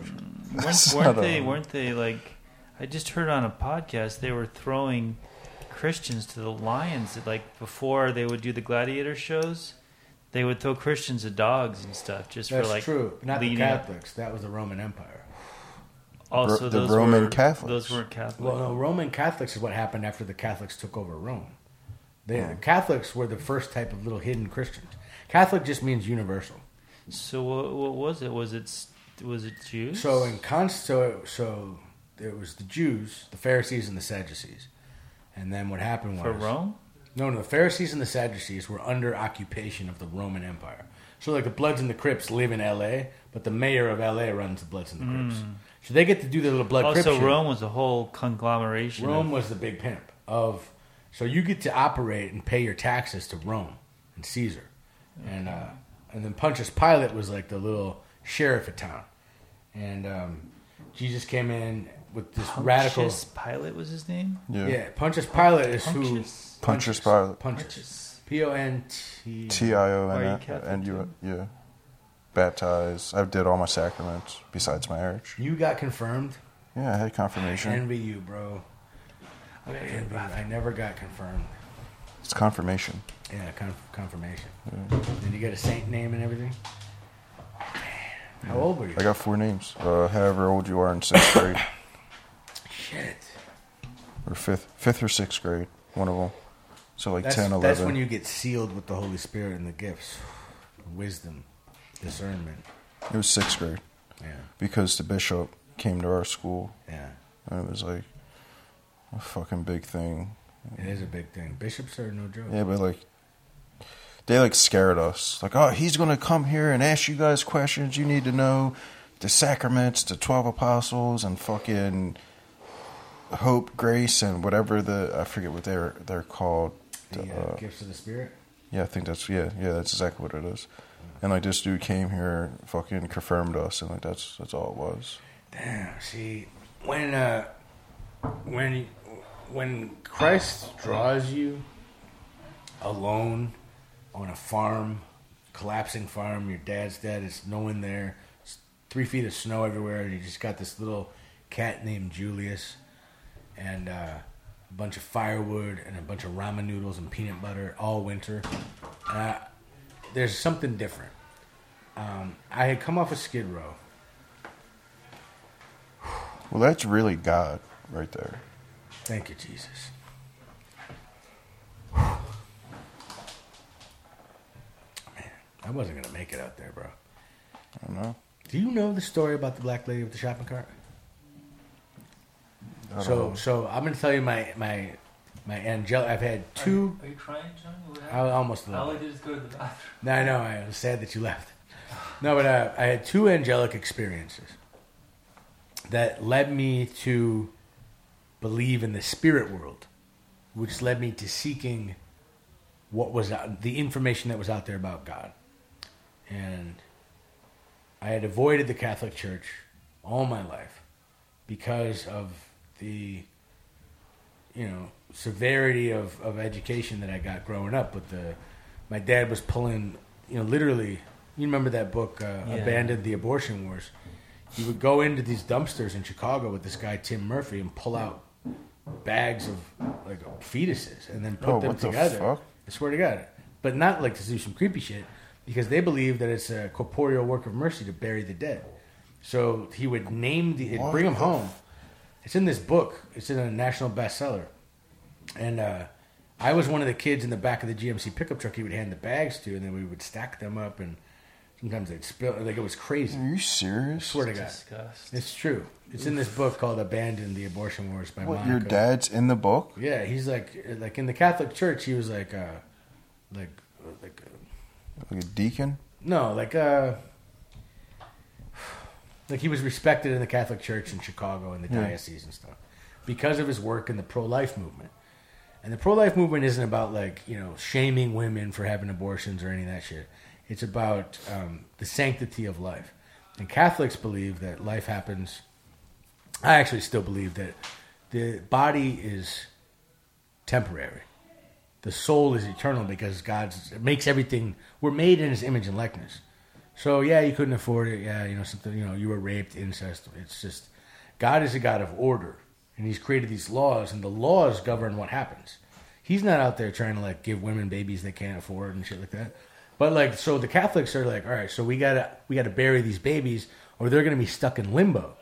That's weren't, weren't not they? a- Weren't they like? I just heard on a podcast they were throwing Christians to the lions. Like before they would do the gladiator shows, they would throw Christians at dogs and stuff just That's for like true. Not the leading up. Catholics. That was the Roman Empire. Also, Ro- the those Roman were, Catholics. Those weren't Catholic. Well, no, Roman Catholics is what happened after the Catholics took over Rome. They, Oh. The Catholics were the first type of little hidden Christians. Catholic just means universal. So what, what was it? Was it s- was it Jews? So in const, so so there was the Jews, the Pharisees, and the Sadducees, and then what happened was for Rome. No, no, the Pharisees and the Sadducees were under occupation of the Roman Empire. So like the Bloods and the Crips live in L.A., but the mayor of L.A. runs the Bloods and the Crips. So they get to do their little Blood Crip Also, shit. Oh, Rome was a whole conglomeration. Rome of, was the big pimp of. So you get to operate and pay your taxes to Rome and Caesar, and uh, and then Pontius Pilate was like the little sheriff of town, and um, Jesus came in with this radical. Pontius Pilate was his name. Yeah. Yeah, Pontius Pilate is who. Pontius. Pontius Pilate. Pontius. Pontius. P O N T. T I O you and you too? yeah. Baptized. I did all my sacraments besides marriage. You got confirmed. Yeah, I had confirmation. I Envy you, bro. I envy. I never got confirmed. It's confirmation. Yeah, conf- confirmation. Did you get a saint name and everything? How old were you? I got four names. Uh, however old you are in sixth (coughs) grade Shit. or fifth, fifth or sixth grade, one of them. So like That's, 10, 11. that's when you get sealed with the Holy Spirit and the gifts, wisdom, discernment. It was sixth grade Yeah, because the bishop came to our school yeah. and it was like a fucking big thing. It is a big thing. Bishops are no joke. Yeah, but like they like scared us. Like, oh, he's gonna come here and ask you guys questions. You need to know the sacraments, the twelve apostles, and fucking hope, grace, and whatever the I forget what they're they're called. The uh, Uh, gifts of the Spirit. yeah, I think that's yeah, yeah, that's exactly what it is. And like this dude came here, fucking confirmed us, and like that's that's all it was. Damn. See, when uh, when when Christ draws you alone on a farm, collapsing farm, your dad's dead, it's no one there, it's three feet of snow everywhere, and you just got this little cat named Julius, and uh, a bunch of firewood and a bunch of ramen noodles and peanut butter all winter. Uh, there's something different. Um, I had come off of Skid Row. Well, that's really God right there. Thank you, Jesus. Man, I wasn't gonna make it out there, bro. I don't know. Do you know the story about the black lady with the shopping cart? So, know. so I'm gonna tell you my my my angelic. I've had two. Are you crying, Johnny? What I almost All I left. did is go to the bathroom. No, I know. I was sad that you left. No, but uh, I had two angelic experiences that led me to believe in the spirit world, which led me to seeking what was out, the information that was out there about God. And I had avoided the Catholic Church all my life because of the you know severity of, of education that I got growing up with the my dad was pulling you know literally you remember that book uh, Yeah. abandoned the abortion wars he would go into these dumpsters in Chicago with this guy Tim Murphy and pull out bags of like fetuses and then put Oh, them what the together fuck? I swear to God but not like to do some creepy shit because they believe that it's a corporeal work of mercy to bury the dead so he would name the he'd bring them home it's in this book. It's in a national bestseller. And uh, I was one of the kids in the back of the GMC pickup truck he would hand the bags to, and then we would stack them up, and sometimes they'd spill. Like it was crazy. Are you serious? swear to God. Disgusting. It's true. It's in this book called "Abandon the Abortion Wars" by What? Monica. Your dad's in the book? Yeah, he's like like in the Catholic Church. He was like uh like like uh, Like a deacon? no like uh like he was respected in the Catholic Church in Chicago and the Yeah. diocese and stuff because of his work in the pro-life movement. And the pro life movement isn't about like you know shaming women for having abortions or any of that shit. It's about um, the sanctity of life. And Catholics believe that life happens. I actually still believe that the body is temporary. The soul is eternal because God's makes everything. We're made in His image and likeness. So yeah, you couldn't afford it. Yeah, you know something. You know you were raped, incest. It's just God is a God of order, and He's created these laws, and the laws govern what happens. He's not out there trying to like give women babies they can't afford and shit like that. But like, so the Catholics are like, all right, so we gotta we gotta bury these babies, or they're gonna be stuck in limbo,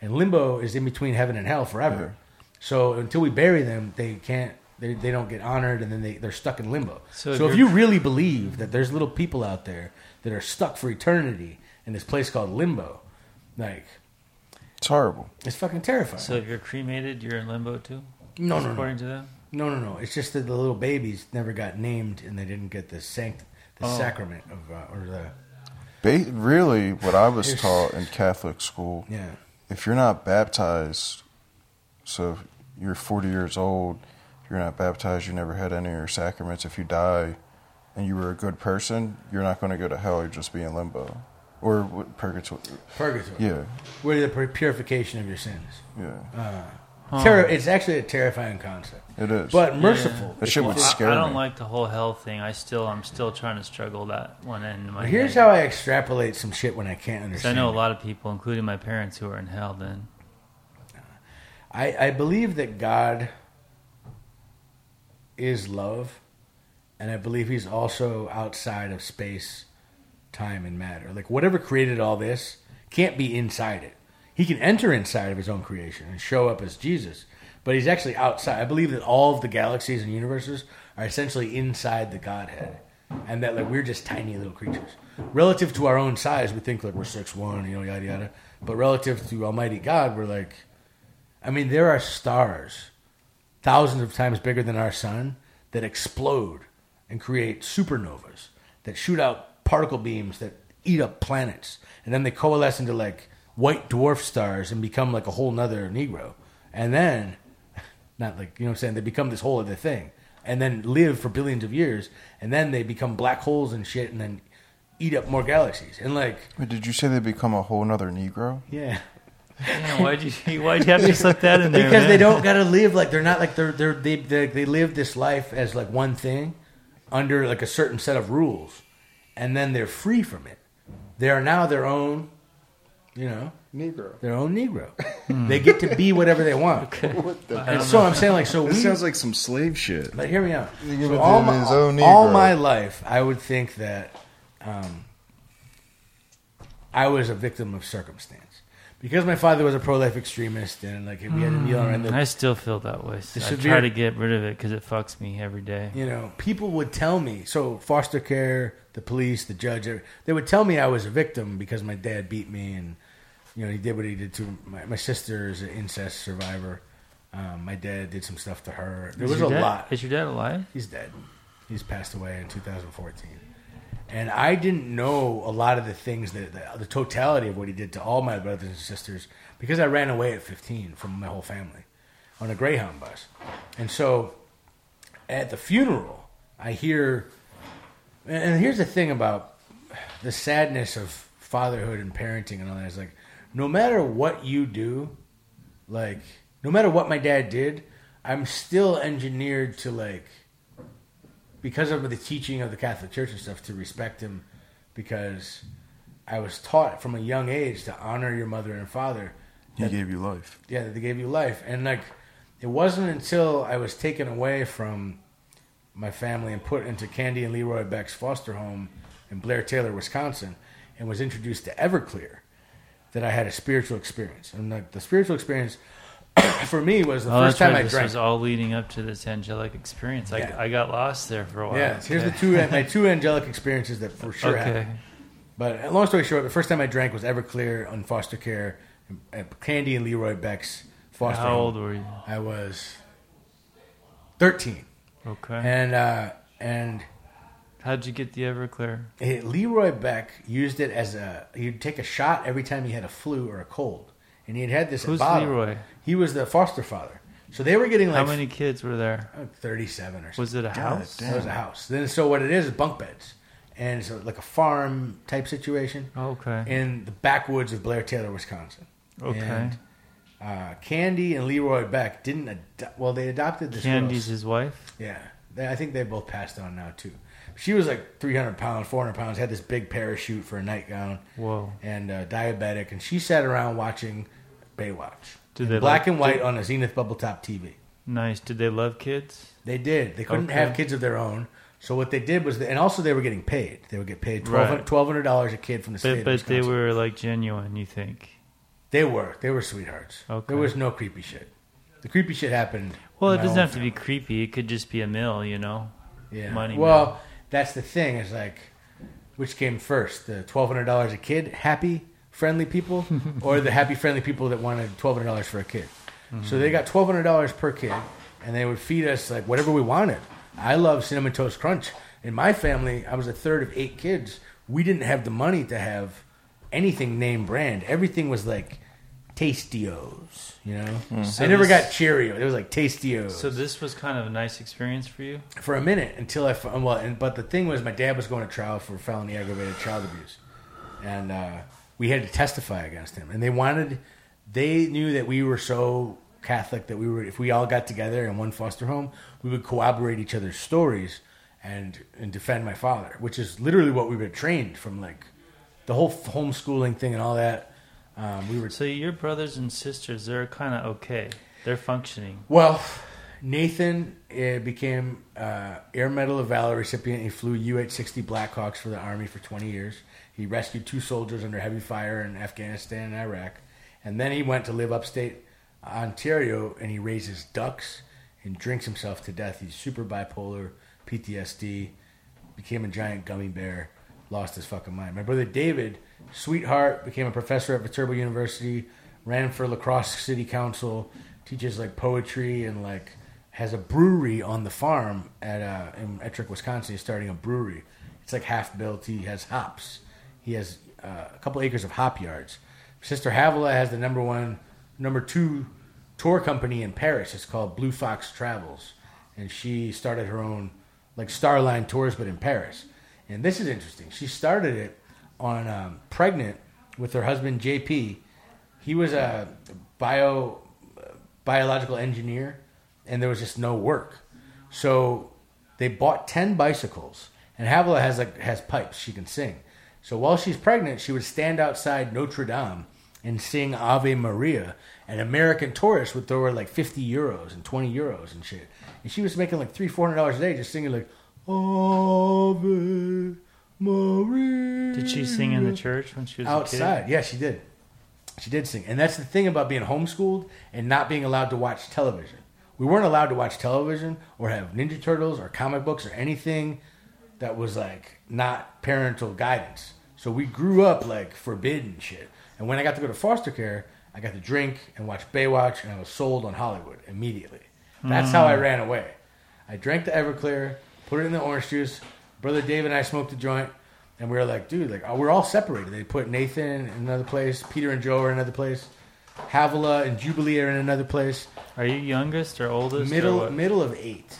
and limbo is in between heaven and hell forever. So until we bury them, they can't. They, they don't get honored, and then they they're stuck in limbo. So So, if if you're- really believe that there's little people out there that are stuck for eternity in this place called limbo, like It's horrible. it's fucking terrifying. So if you're cremated, you're in limbo too. no, no, no, According to them. no, no, no. It's just that the little babies never got named, and they didn't get the sanct the Oh. sacrament of uh, or the Ba- really, what I was taught in Catholic school, yeah. if you're not baptized, so if you're 40 years old, you're not baptized, you never had any of your sacraments. If you die and you were a good person, you're not going to go to hell. You'll just be in limbo or purgatory. Purgatory. Yeah, Where the purification of your sins. yeah, Uh, terror. It's actually a terrifying concept, it is. but merciful. That if shit you would think- I, I don't me. like the whole hell thing. I still, I'm still trying to struggle that one end. In my Here's head. how I extrapolate some shit when I can't 'Cause I know a lot of people, including my parents, who are in hell. Then I, I believe that God is love, and I believe He's also outside of space, time, and matter. Like whatever created all this can't be inside it. He can enter inside of His own creation and show up as Jesus, but He's actually outside. I believe that all of the galaxies and universes are essentially inside the Godhead, and that like we're just tiny little creatures. Relative to our own size, we think like we're six one, you know, yada yada. But relative to Almighty God, we're like I mean, there are stars thousands of times bigger than our sun that explode and create supernovas that shoot out particle beams that eat up planets. And then they coalesce into like white dwarf stars and become like a whole nother Negro. And then, (laughs) not like, you know what I'm saying? They become this whole other thing. And then live for billions of years. And then they become black holes and shit and then eat up more galaxies. And like, Wait, did you say they become a whole nother Negro? yeah. Yeah, why'd you (laughs) why'd you have to slip that in there? because they don't gotta live like they're not like they're, they're they they they live this life as like one thing under like a certain set of rules and then they're free from it. They are now their own you know Negro. their own negro. (laughs) They get to be whatever they want. (laughs) What the and so i'm saying like so we This sounds like some slave shit. but hear me out. So all, my, his all my life, I would think that um, I was a victim of circumstance because my father was a pro-life extremist and like we had to kneel around the I still feel that way. So I severe- try to get rid of it because it fucks me every day. you know, people would tell me. So foster care, the police, the judge, they would tell me I was a victim because my dad beat me, and you know he did what he did to my, my sister is an incest survivor. Um, my dad did some stuff to her. There Is was a dad- lot. Is your dad alive? He's dead. He's passed away in 2014. And I didn't know a lot of the things that the, the totality of what he did to all my brothers and sisters because I ran away at 15 from my whole family on a Greyhound bus. And so at the funeral, I hear, and here's the thing about the sadness of fatherhood and parenting and all that is like, no matter what you do, like, no matter what my dad did, I'm still engineered to like, because of the teaching of the Catholic Church and stuff, to respect him, because I was taught from a young age to honor your mother and father. He gave you life. yeah, that they gave you life. And like, it wasn't until I was taken away from my family and put into Candy and Leroy Beck's foster home in Blair Taylor, Wisconsin, and was introduced to Everclear that I had a spiritual experience. And like the spiritual experience (coughs) for me was the oh, first time right. I this drank. was all leading up to this angelic experience. I, Yeah. I got lost there for a while. yeah, here's the two my (laughs) two angelic experiences that for sure Okay. happened. But uh, long story short, the first time I drank was Everclear on foster care at Candy and Leroy Beck's foster How old were you? I was thirteen. Okay. and uh, and How'd you get the Everclear? it, Leroy Beck used it as a he'd take a shot every time he had a flu or a cold, and he had had this Who's bottle. Leroy? He was the foster father. So they were getting like How many kids were there? uh, 37 or something. Was it a house? It was a house. Then so what it is is bunk beds, and so like a farm type situation Okay. in the backwoods of Blair Taylor, Wisconsin. Okay. And, uh, Candy and Leroy Beck didn't. Well, they adopted this. Candy's girl. his wife. Yeah, they, I think they both passed on now too. She was like 300 pounds, 400 pounds, had this big parachute for a nightgown, Whoa. and uh, diabetic, and she sat around watching Baywatch. Did they black like- and white did- on a Zenith bubble top TV. Nice. Did they love kids? They did. They couldn't Okay. have kids of their own. So what they did was, and also they were getting paid. They would get paid twelve hundred dollars a kid from the state. But, they were like genuine. You think? They were. They were sweethearts. Okay. There was no creepy shit. The creepy shit happened. Well, it doesn't have to be creepy. It could just be a mill. You know. Yeah. money Well, now. that's the thing. Is like, which came first? The twelve hundred dollars a kid, happy, friendly people, (laughs) or the happy, friendly people that wanted twelve hundred dollars for a kid? So they got twelve hundred dollars per kid, and they would feed us like whatever we wanted. I love cinnamon toast crunch. In my family, I was a third of eight kids. We didn't have the money to have anything name brand. Everything was like Tasteeos, you know. So I never this- got Cheerio. It was like Tasteeos So this was kind of a nice experience for you. for a minute until I f- well, and, but the thing was, my dad was going to trial for felony aggravated child abuse, and uh, we had to testify against him. And they wanted, they knew that we were so Catholic that we were, if we all got together in one foster home, we would corroborate each other's stories and and defend my father, which is literally what we were trained from, like the whole homeschooling thing and all that. Um, we were So your brothers and sisters, they're kind of okay. They're functioning. Well, Nathan uh, became uh, Air Medal of Valor recipient. He flew UH-60 Blackhawks for the Army for 20 years. He rescued two soldiers under heavy fire in Afghanistan and Iraq. And then he went to live upstate Ontario and he raises ducks and drinks himself to death. He's super bipolar, PTSD, became a giant gummy bear, lost his fucking mind. My brother David, sweetheart, became a professor at Viterbo University, ran for La Crosse City Council, teaches like poetry and like has a brewery on the farm at uh, in Ettrick, Wisconsin. He's starting a brewery. It's like half built. He has hops. He has uh, a couple acres of hop yards. Sister Havila has the number one, number two tour company in Paris. It's called Blue Fox Travels, and she started her own like Starline tours, but in Paris. And this is interesting. She started it on um, pregnant with her husband JP. He was a bio biological engineer, and there was just no work. So they bought ten bicycles, and Havila has like has pipes she can sing. So while she's pregnant, she would stand outside Notre Dame and sing Ave Maria, and American tourists would throw her like fifty euros and twenty euros and shit. And she was making like three, four hundred dollars a day just singing like Ave Maria. Did she sing in the church when she was outside? Yeah, she did. She did sing, and that's the thing about being homeschooled and not being allowed to watch television. We weren't allowed to watch television or have Ninja Turtles or comic books or anything that was like not parental guidance. So we grew up like forbidden shit. And when I got to go to foster care, I got to drink and watch Baywatch, and I was sold on Hollywood immediately. That's how I mm. ran away. I drank the Everclear, put it in the orange juice. Brother Dave and I smoked a joint, and we were like, dude, like we're all separated. They put Nathan in another place, Peter and Joe are in another place, Havila and Jubilee are in another place. Are you youngest or oldest? Middle what? middle of eight.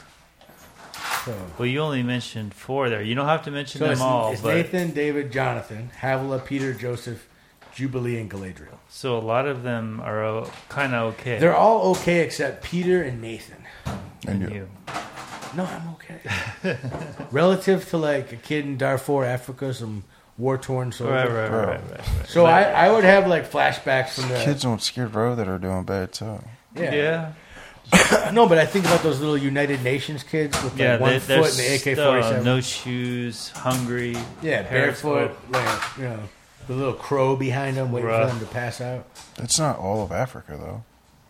So, Well, you only mentioned four there. You don't have to mention so them it's, all. it's but Nathan, David, Jonathan, Havila, Peter, Joseph, Jubilee, and Galadriel. so a lot of them are uh, kind of okay. They're all okay except Peter and Nathan. And and you. you. No, I'm okay. (laughs) Relative to like a kid in Darfur, Africa, some war torn soldier. Right, right, Bro. right, right, right. So I, I would have like flashbacks from the Kids on Skid Row that are doing bad too. yeah. yeah, (laughs) no, but I think about those little United Nations kids with like yeah. one They, foot they're in the AK forty seven, still uh, no shoes, hungry. yeah, periscope. barefoot, like you know, the little crow behind them waiting Rough. for them to pass out. That's not all of Africa though.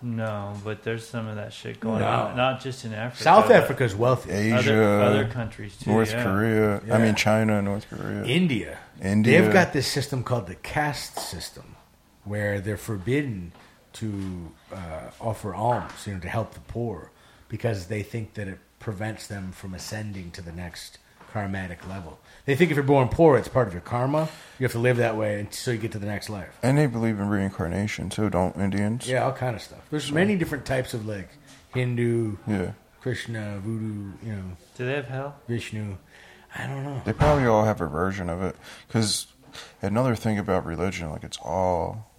No, but there's some of that shit going No. on. Not just in Africa. South Africa's wealthy. Asia, Other, other countries too. North yeah. Korea. I mean China, North Korea, India. India. They've got this system called the caste system, where they're forbidden to uh, offer alms, you know, to help the poor, because they think that it prevents them from ascending to the next karmatic level. They think if you're born poor, it's part of your karma. You have to live that way until you get to the next life. and they believe in reincarnation too, don't Indians? Yeah, all kind of stuff. There's many different types of like Hindu, Yeah. Krishna, Voodoo, you know, Do they have hell? Vishnu. I don't know. They probably all have a version of it. Because another thing about religion, like it's all,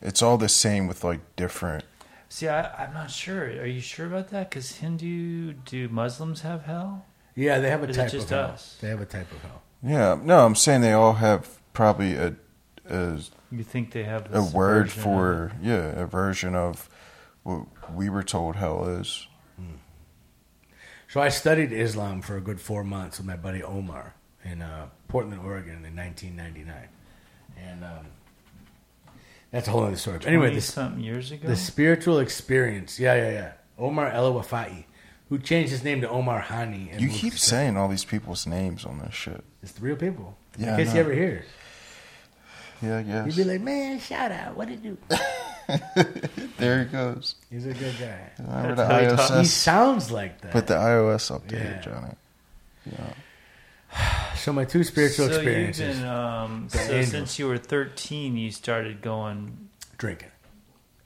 it's all the same with like different. See, I, I'm not sure. Are you sure about that? Because Hindu, do Muslims have hell? Yeah, they have a Is it type just of hell. us? They have a type of hell. Yeah. No, I'm saying they all have probably a, a, You think they have a word for yeah, a version of what we were told hell is. So I studied Islam for a good four months with my buddy Omar in uh, Portland, Oregon, in 1999, and um, that's a whole other story. But anyway, 20 this, something years ago. the spiritual experience. Yeah, yeah, yeah. Omar El Wafai, who changed his name to Omar Hani. And You moved keep to- saying all these people's names on this shit. it's the real people. Yeah, in case you ever hear. Yeah, I guess. he'd be like, "Man, shout out! What did you?" (laughs) there he goes. He's a good guy. Remember That's the how he IOS? sounds like that. Put the iOS update Yeah. on it. Yeah. (sighs) so my two spiritual so experiences: you've been, um, so angels. since you were 13, you started going. drinking.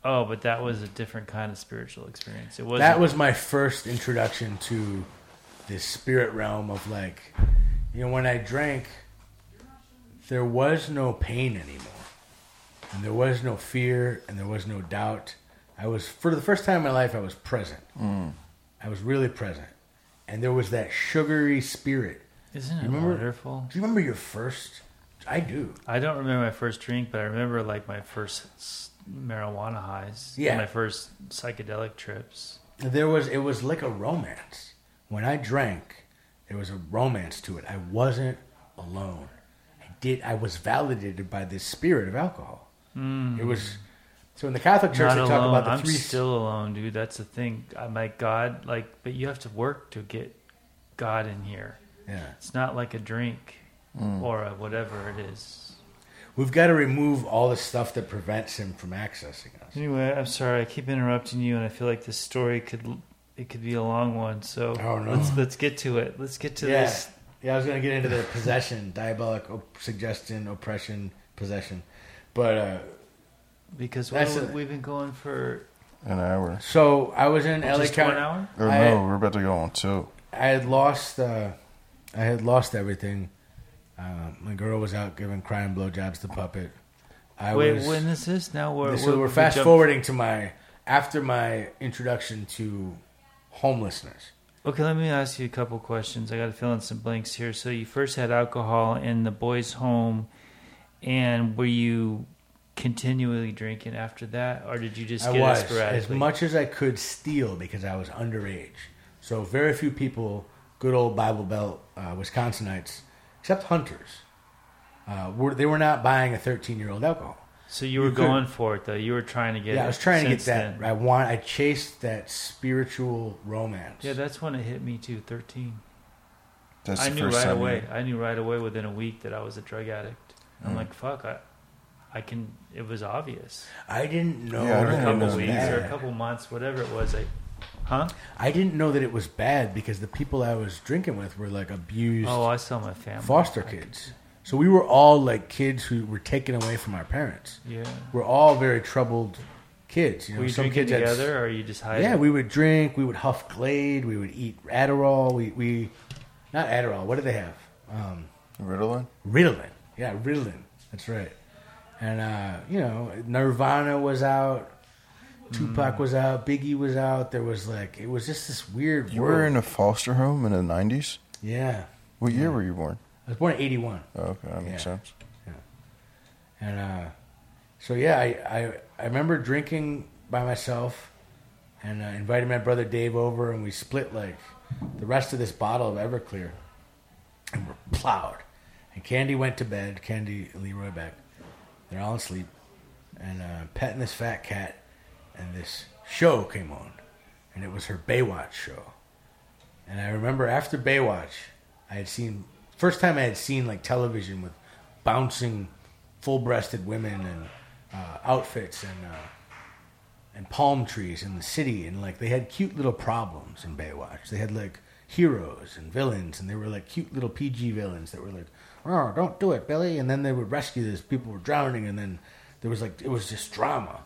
Oh, but that was a different kind of spiritual experience. It was that was my first introduction to this spirit realm of like you know when i drank there was no pain anymore and there was no fear and there was no doubt i was for the first time in my life i was present i was really present and there was that sugary spirit Isn't it remember- wonderful? do you remember your first i do I don't remember my first drink, but I remember like my first marijuana highs. Yeah. My first psychedelic trips. there was it was like a romance when i drank there was a romance to it i wasn't alone i did i was validated by this spirit of alcohol hmm. it was so in the catholic church Not they alone. talk about the I'm three still alone, dude. That's the thing. I'm like God, like, but you have to work to get God in here. Yeah It's not like a drink or a whatever it is. we've got to remove all the stuff that prevents him from accessing us Anyway, I'm sorry. I keep interrupting you, and I feel like this story could it could be a long one. So Oh, no. let's let's get to it. Let's get to yeah this. yeah i was going to get into the possession (laughs) diabolic op- suggestion oppression possession but uh Because That's what, a- we've been going for An hour. so i was in la just County. one hour. Or I- no, we're about to go on two. I had lost. Uh, I had lost everything. Uh, my girl was out giving crying blowjobs to puppet. I Wait, was. when is this? Now we're so we're we fast jumped- forwarding to my after my introduction to homelessness. Okay, let me ask you a couple questions. I got to fill in some blanks here. So you first had alcohol in the boys' home, and were you continually drinking after that, or did you just I get it was as much as I could steal because I was underage. So very few people, good old Bible Belt uh, Wisconsinites, except hunters, uh, were they were not buying a 13 year old alcohol. So you were You could- going for it though. You were trying to get. yeah, it I was trying to get that. then. I want. I chased that spiritual romance. Yeah, that's when it hit me too. Thirteen. That's I the knew first right time. away. You, I knew right away within a week that I was a drug addict. I'm Mm. like, fuck, I, I can. It was obvious. I didn't know Yeah, I a didn't that it couple know weeks bad. or a couple months, whatever it was. Like, huh? I didn't know that it was bad because the people I was drinking with were like abused Oh, I saw my family. foster kids. So we were all like kids who were taken away from our parents. Yeah. We're all very troubled kids. You know, Were you some drinking kids had- together, or you just hiding? yeah, we would drink. We would huff Glade. We would eat Adderall. We we not Adderall. What did they have? Um, Ritalin? Ritalin. Yeah, Ritalin. That's right. And uh, you know, Nirvana was out. Tupac was out. Biggie was out. There was like it was just this weird. You world. were in a foster home in the 90s? yeah. What year were you born? I was born in '81, Oh, okay, that makes Yeah. sense. Yeah. And uh, so yeah, I, I I remember drinking by myself, and uh, invited my brother Dave over, and we split like the rest of this bottle of Everclear, and we're plowed. And Candy went to bed. Candy and Leroy Beck. They're all asleep, and uh, petting this fat cat, and this show came on, and it was her Baywatch show. And I remember after Baywatch, I had seen first time I had seen like television with bouncing, full-breasted women and uh, outfits and uh, and palm trees in the city, and like they had cute little problems in Baywatch. They had like heroes and villains, and they were like cute little PG villains that were like, "Oh, don't do it, Billy!" And then they would rescue this. People were drowning, and then there was like it was just drama.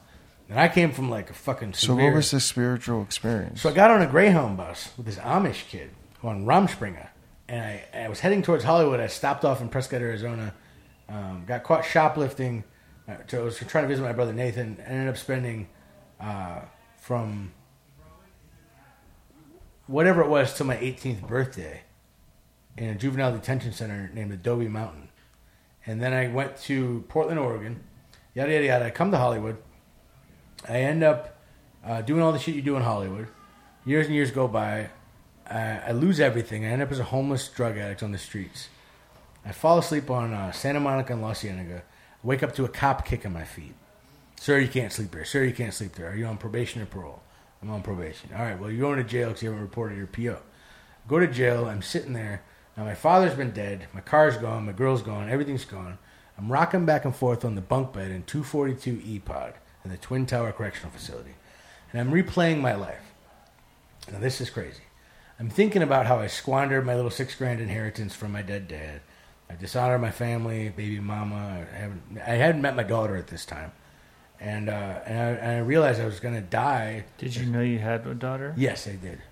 And I came from like a fucking. So severe- what was the spiritual experience? So I got on a Greyhound bus with this Amish kid on Rumspringa, and I, I was heading towards Hollywood. I stopped off in Prescott, Arizona, um, got caught shoplifting. Uh, so I was trying to visit my brother Nathan. And ended up spending uh, from whatever it was to my 18th birthday in a juvenile detention center named Adobe Mountain. And then I went to Portland, Oregon. Yada yada yada. I come to Hollywood. I end up uh, doing all the shit you do in Hollywood. Years and years go by. I, I lose everything. I end up as a homeless drug addict on the streets. I fall asleep on uh, Santa Monica and La Cienega. I wake up to a cop kicking my feet. Sir, you can't sleep here. Sir, you can't sleep there. Are you on probation or parole? I'm on probation. All right, well, you're going to jail because you haven't reported your PO. Go to jail. I'm sitting there. Now, my father's been dead. My car's gone. My girl's gone. Everything's gone. I'm rocking back and forth on the bunk bed in 242 E Pod in the Twin Tower Correctional Facility. And I'm replaying my life. Now, this is crazy. I'm thinking about how I squandered my little six grand inheritance from my dead dad. I dishonored my family, baby mama. I haven't, I hadn't met my daughter at this time. And, uh, and, I, and I realized I was going to die Did you know you had a daughter? Yes, I did.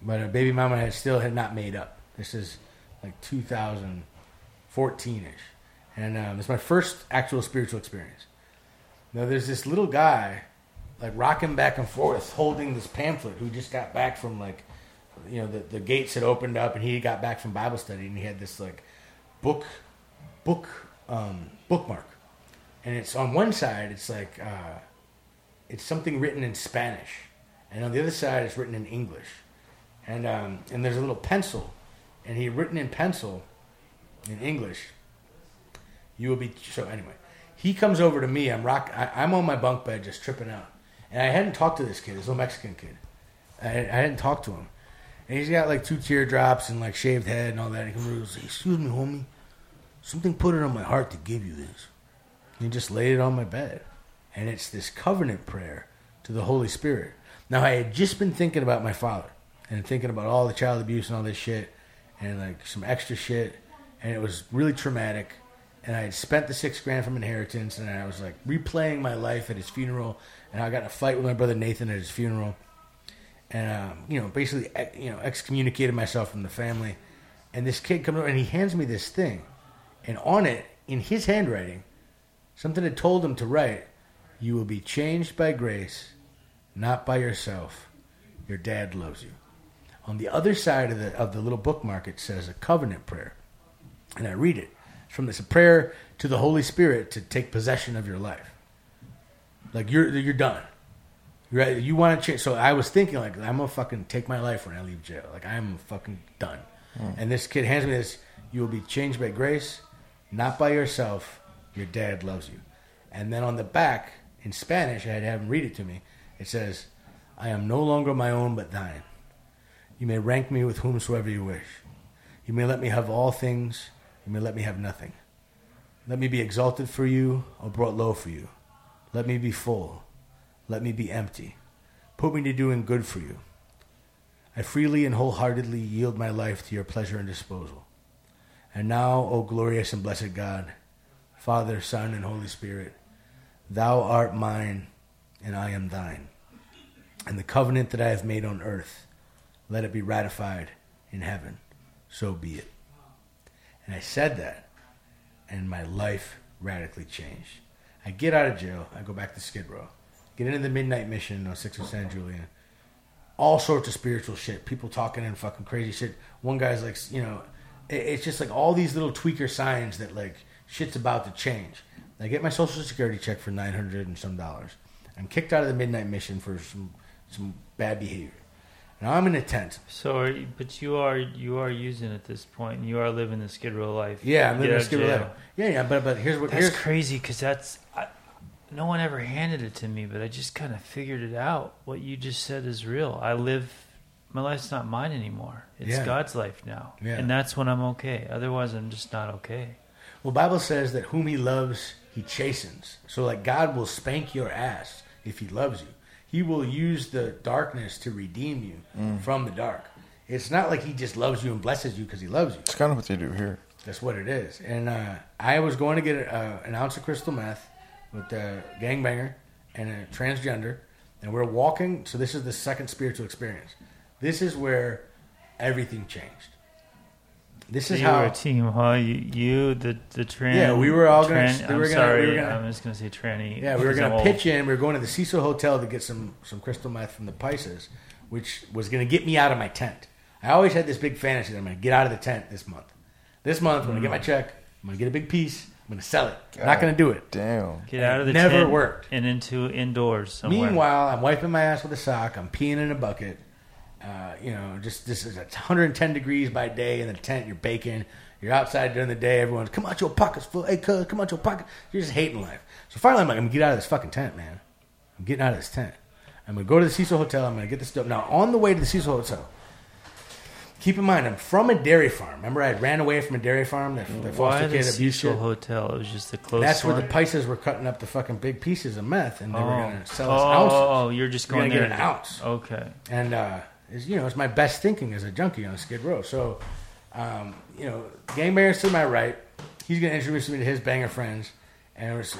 But uh, baby mama had still had not made up. This is like 2014 ish, and um, it's my first actual spiritual experience. Now there's this little guy, like rocking back and forth, holding this pamphlet, who just got back from like, you know, the the gates had opened up, and he got back from Bible study, and he had this like book, book, um, bookmark, and it's on one side, it's like. Uh, it's something written in Spanish, and on the other side it's written in English, and um, and there's a little pencil, and he written in pencil, in English. You will be so anyway. He comes over to me. I'm rock. I, I'm on my bunk bed, just tripping out, and I hadn't talked to this kid, this little Mexican kid. I, I hadn't talked to him, and he's got like two teardrops and like shaved head and all that. He comes over and says, "Excuse me, homie, something put it on my heart to give you this." And he just laid it on my bed and it's this covenant prayer to the Holy Spirit. Now, I had just been thinking about my father and thinking about all the child abuse and all this shit and like some extra shit, and it was really traumatic. And I had spent the six grand from inheritance, and I was like replaying my life at his funeral, and I got in a fight with my brother Nathan at his funeral, and um, you know basically you know excommunicated myself from the family. And this kid comes over and he hands me this thing, and on it, in his handwriting, something had told him to write you will be changed by grace, not by yourself. Your dad loves you. On the other side of the of the little bookmark, it says a covenant prayer, and I read it. From this a prayer to the Holy Spirit to take possession of your life. Like you're you're done. Right. You want to change. So I was thinking like I'm gonna fucking take my life when I leave jail. Like I'm fucking done. Hmm. And this kid hands me this. You will be changed by grace, not by yourself. Your dad loves you. And then on the back in Spanish, I had to have him read it to me. It says, I am no longer my own but thine. You may rank me with whomsoever you wish. You may let me have all things. You may let me have nothing. Let me be exalted for you or brought low for you. Let me be full. Let me be empty. Put me to doing good for you. I freely and wholeheartedly yield my life to your pleasure and disposal. And now, O glorious and blessed God, Father, Son, and Holy Spirit, Thou art mine, and I am thine. And the covenant that I have made on earth, let it be ratified in heaven. So be it. And I said that, and my life radically changed. I get out of jail. I go back to Skid Row. Get into the midnight mission on 6 of San Julian. All sorts of spiritual shit. People talking and fucking crazy shit. One guy's like, you know, it- it's just like all these little tweaker signs that like shit's about to change. I get my social security check for nine hundred and some dollars. I'm kicked out of the midnight mission for some some bad behavior. Now I'm in a tent. So, are you, but you are you are using at this point. You are living the Skid Row life. Yeah, I'm living of skid row life. Yeah, yeah, but but here's what That's here's crazy because that's I, no one ever handed it to me, but I just kind of figured it out. What you just said is real. I live. My life's not mine anymore. It's Yeah. God's life now, Yeah. and that's when I'm okay. Otherwise, I'm just not okay. well Bible says that whom he loves he chastens. So like God will spank your ass if he loves you. He will use the darkness to redeem you Mm. from the dark. It's not like he just loves you and blesses you because he loves you. It's kind of what they do here. That's what it is. And uh, I was going to get uh, an ounce of crystal meth with the gangbanger and a transgender, and we're walking. So this is the second spiritual experience. This is where everything changed. This So is you how were a team, huh? You, you the the tran. Yeah, we were all gonna- we I'm gonna- sorry, we were gonna- I'm just gonna say tranny. Yeah, we were gonna old. pitch in. We were going to the Cecil Hotel to get some some crystal meth from the Pisces, which was gonna get me out of my tent. I always had this big fantasy that I'm gonna get out of the tent this month. This month, when I get my mm. check, I'm gonna get a big piece. I'm gonna sell it. Not gonna do it. Damn. Get out of the Never tent worked. and into indoors somewhere. Meanwhile, I'm wiping my ass with a sock. I'm peeing in a bucket. Uh, you know, just this is 110 degrees by day in the tent. You're baking. You're outside during the day. Everyone's come out your pockets full. Hey, cuz, come out your pocket. You're just hating life. So finally, I'm like, I'm gonna get out of this fucking tent, man. I'm getting out of this tent. I'm gonna go to the Cecil Hotel. I'm gonna get this stuff. Now, on the way to the Cecil Hotel, keep in mind, I'm from a dairy farm. Remember, I ran away from a dairy farm. The Why foster the kid Cecil shit. Hotel? It was just the closest. That's where one. the Pisces were cutting up the fucking big pieces of meth, and they were oh. gonna sell oh, us ounces. oh, you're just going gonna get an ounce. Okay. and uh, is you know it's my best thinking as a junkie on Skid Row. So, um, you know, Gangbanger's to my right. He's gonna introduce me to his banger friends, and was.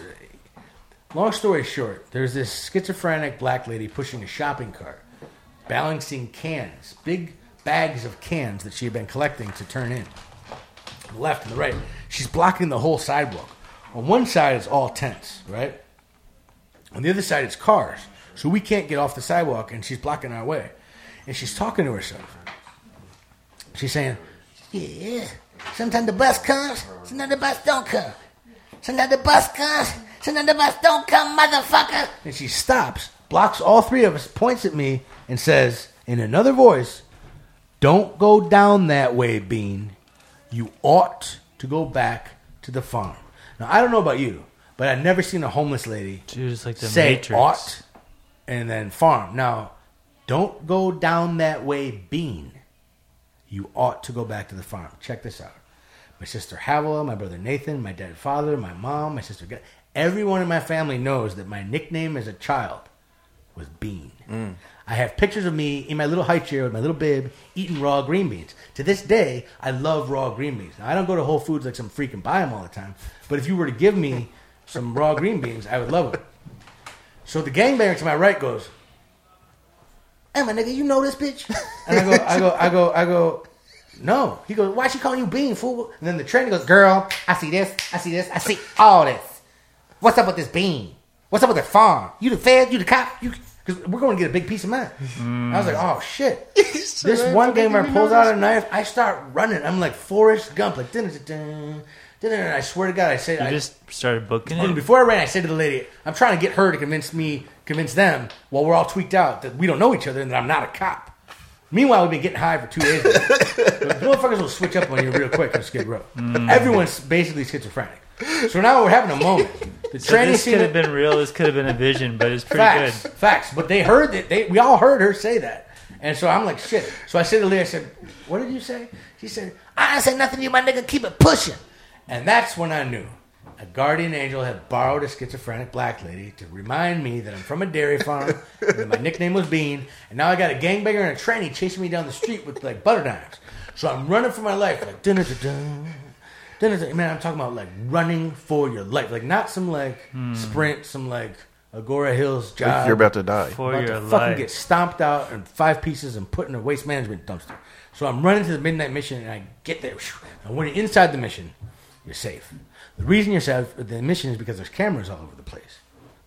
Long story short, there's this schizophrenic black lady pushing a shopping cart, balancing cans, big bags of cans that she had been collecting to turn in. The left and the right. She's blocking the whole sidewalk. On one side, it's all tents, right? On the other side, it's cars. So we can't get off the sidewalk, and she's blocking our way. And she's talking to herself. She's saying, Yeah, sometimes the bus comes, sometimes the bus don't come. Sometimes the bus comes, sometimes the bus don't come, motherfucker. And she stops, blocks all three of us, points at me, and says in another voice, Don't go down that way, Bean. You ought to go back to the farm. Now, I don't know about you, but I've never seen a homeless lady Dude, like the say Matrix. ought and then farm. Now, don't go down that way, Bean. You ought to go back to the farm. Check this out. My sister Havila, my brother Nathan, my dead father, my mom, my sister. Ga- Everyone in my family knows that my nickname as a child was Bean. Mm. I have pictures of me in my little high chair with my little bib eating raw green beans. To this day, I love raw green beans. Now, I don't go to Whole Foods like some freak and buy them all the time. But if you were to give me some raw green beans, I would love them. So the gangbanger to my right goes, "Hey, my nigga, you know this bitch?" (laughs) And I go, I go, I go, I go. No. He goes, "Why she calling you Bean, fool?" And then the trainer goes, "Girl, I see this, I see this, I see all this. What's up with this Bean? What's up with the farm? You the fed? You the cop? You?" Because we're going to get a big piece of mine. I was like, "Oh shit!" (laughs) this one gamer pulls out a knife. I start running. I'm like Forrest Gump, like dun dun dun dun. dun. I swear to God, I say, You I, just started booking and it. before I ran, I said to the lady, I'm trying to get her to convince me, convince them, while we're all tweaked out, that we don't know each other and that I'm not a cop. Meanwhile, we've been getting high for two days. (laughs) the motherfuckers will switch up on you real quick on Skid Row. Mm. Everyone's basically schizophrenic. So now we're having a moment. The (laughs) So training this could have been real. This could have been a vision, but it's pretty facts, good. facts. But they heard that they we all heard her say that, and so I'm like shit. So I said to Leah, I said, "What did you say?" She said, "I say nothing to you, my nigga. Keep it pushing." And that's when I knew a guardian angel had borrowed a schizophrenic black lady to remind me that I'm from a dairy farm, and that my nickname was Bean, and now I got a gangbanger and a tranny chasing me down the street with like butter knives. So I'm running for my life, like dun dun dun. Man, I'm talking about like running for your life, like not some like hmm. sprint, some like Agoura Hills job. You're about to die. For About your to fucking life. get stomped out in five pieces and put in a waste management dumpster. So I'm running to the midnight mission and I get there. And when you're inside the mission, you're safe. The reason you're at the mission is because there's cameras all over the place.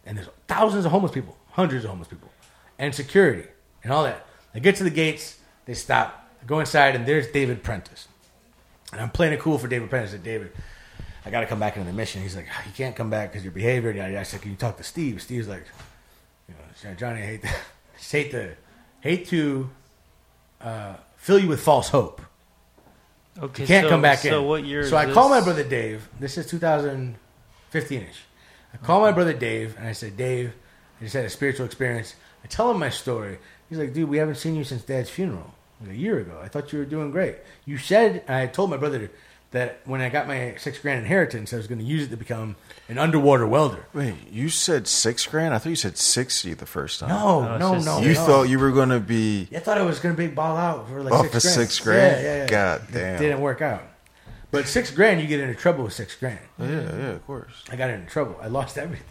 And there's thousands of homeless people, hundreds of homeless people, and security and all that. They get to the gates, they stop, go inside, and there's David Prentice. And I'm playing it cool for David Prentice. I said, David, I got to come back into the mission. He's like, you can't come back because your behavior. I said, can you talk to Steve? Steve's like, you know, Johnny, I hate to, (laughs) hate to, hate to uh, fill you with false hope. Okay, You can't so, come back so in. what year? So I call my brother Dave. This is 2015 ish. I call my brother Dave and I said, Dave, I just had a spiritual experience. I tell him my story. He's like, dude, we haven't seen you since Dad's funeral like a year ago. I thought you were doing great. You said, and I told my brother that when I got my six grand inheritance, I was going to use it to become an underwater welder. Wait, you said six grand? I thought you said sixty the first time. No, No, no, no. you no. thought you were gonna be I thought I was going to be ball out for like off six for grand. six grand. Yeah, yeah, yeah. God It damn. didn't work out. But six grand, you get into trouble with six grand. Yeah, yeah, of course. I got into trouble. I lost (laughs) everything.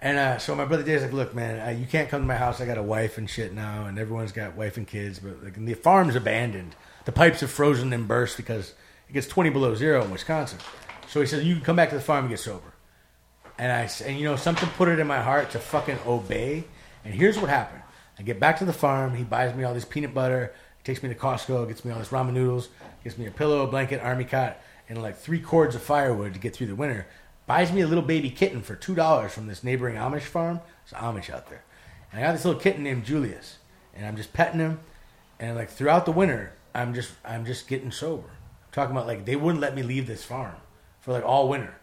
And uh, so my brother Dave's like, look, man, uh, you can't come to my house. I got a wife and shit now, and everyone's got wife and kids. But like, the farm's abandoned. The pipes have frozen and burst because it gets 20 below zero in Wisconsin. So he says, you can come back to the farm and get sober. And I and you know something put it in my heart to fucking obey. And here's what happened: I get back to the farm. He buys me all this peanut butter. Takes me to Costco. Gets me all this ramen noodles. Gets me a pillow, a blanket, army cot, and like three cords of firewood to get through the winter. Buys me a little baby kitten for two dollars from this neighboring Amish farm. It's Amish out there, and I got this little kitten named Julius, and I'm just petting him. And like throughout the winter, I'm just I'm just getting sober. Talking about like they wouldn't let me leave this farm for like all winter.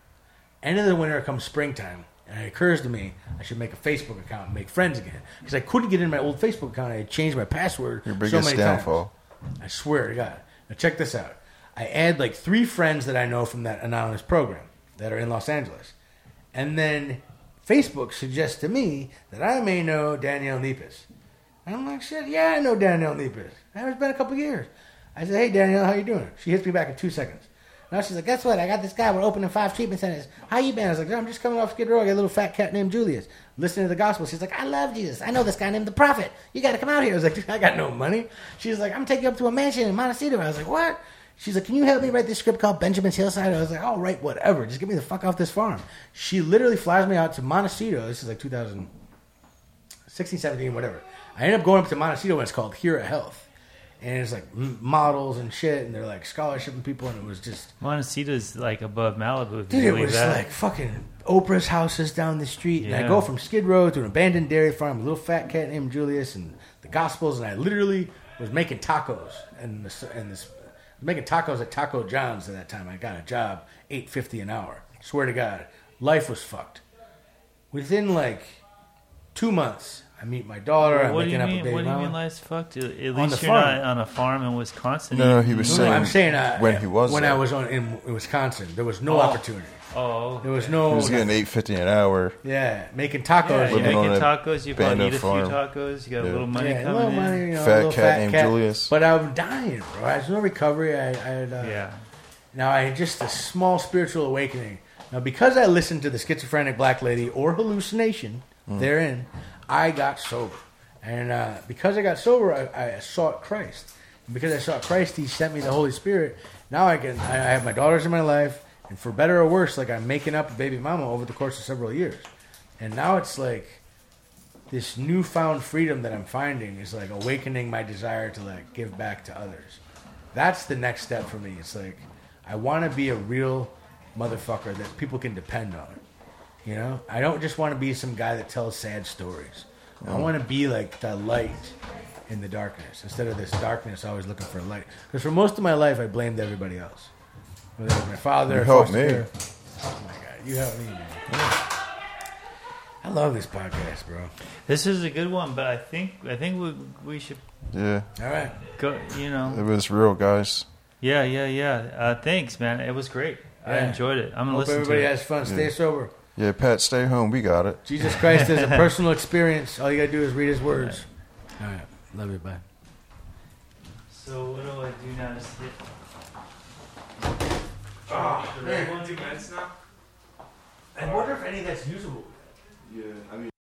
End of the winter comes springtime, and it occurs to me I should make a Facebook account and make friends again because I couldn't get in my old Facebook account. I had changed my password Your so biggest many downfall. times. I swear to God. Now check this out. I add like three friends that I know from that anonymous program that are in Los Angeles, and then Facebook suggests to me that I may know Danielle Nepes. And I'm like, shit, yeah, I know Danielle Nepes. It's been a couple years. I said, hey, Danielle, how you doing? She hits me back in two seconds. Now she's like, guess what? I got this guy. We're opening five treatment centers. How you been? I was like, I'm just coming off Skid Row. I got a little fat cat named Julius. Listening to the gospel. She's like, I love Jesus. I know this guy named the Prophet. You got to come out here. I was like, I got no money. She's like, I'm taking you up to a mansion in Montecito. I was like, what? She's like, can you help me write this script called Benjamin's Hillside? I was like, all right, whatever. Just get me the fuck off this farm. She literally flies me out to Montecito. This is like 2016, 17, whatever. I end up going up to Montecito and it's called Here Hira Health. And it's like models and shit, and they're like scholarshiping people, and it was just Montecito's like above Malibu. Dude, it was that. like fucking Oprah's houses down the street. And I go from Skid Row to an abandoned dairy farm, a little fat cat named Julius, and the Gospels. And I literally was making tacos. And this, and this, making tacos at Taco John's at that time. I got a job, eight fifty an hour. Swear to God, life was fucked. Within like two months, I meet my daughter. I'm what do making you up a mean? baby What do you mama. mean life's fucked? At On least the you're farm. not on a farm in Wisconsin. No, no, he was No, saying no, I'm saying uh, when he was when there. I was on in, in Wisconsin, there was no Oh. opportunity. Oh, There was no he was getting eight fifty an hour. yeah making Yeah, tacos. you're Living yeah. on making tacos. You probably bando eat a few tacos. You got a little money yeah, a coming little in. money, you know, a Fat little cat named Julius. But I'm dying, bro. There's no recovery. I, I had, uh, Yeah. Now I had just a small spiritual awakening. Now because I listened to the schizophrenic black lady or hallucination therein, I got sober, and uh, because I got sober, I, I sought Christ. And because I sought Christ, He sent me the Holy Spirit. Now I can. I, have my daughters in my life, and for better or worse, like I'm making up a baby mama over the course of several years, and now it's like this newfound freedom that I'm finding is like awakening my desire to like give back to others. That's the next step for me. It's like I want to be a real motherfucker that people can depend on. You know, I don't just want to be some guy that tells sad stories. I want to be like the light in the darkness instead of this darkness always looking for light. Because for most of my life, I blamed everybody else. Whether it was my father, You helped me. care. Oh my god, you helped me, man. I love this podcast, bro. This is a good one, but I think I think we we should Yeah, All right. go. You know. it was real, guys. Yeah, yeah, yeah. Uh, thanks, man. It was great. I enjoyed it. I'm gonna Hope listen to everybody it. has fun. Stay Yeah. sober. Yeah, Pat, stay home. We got it. Jesus Christ is a (laughs) personal experience. All you gotta do is read His words. All right. Love you. Bye. So what do I do now? Just hit. Oh, ah, The red one? I wonder if any of that's usable. Yeah, I mean.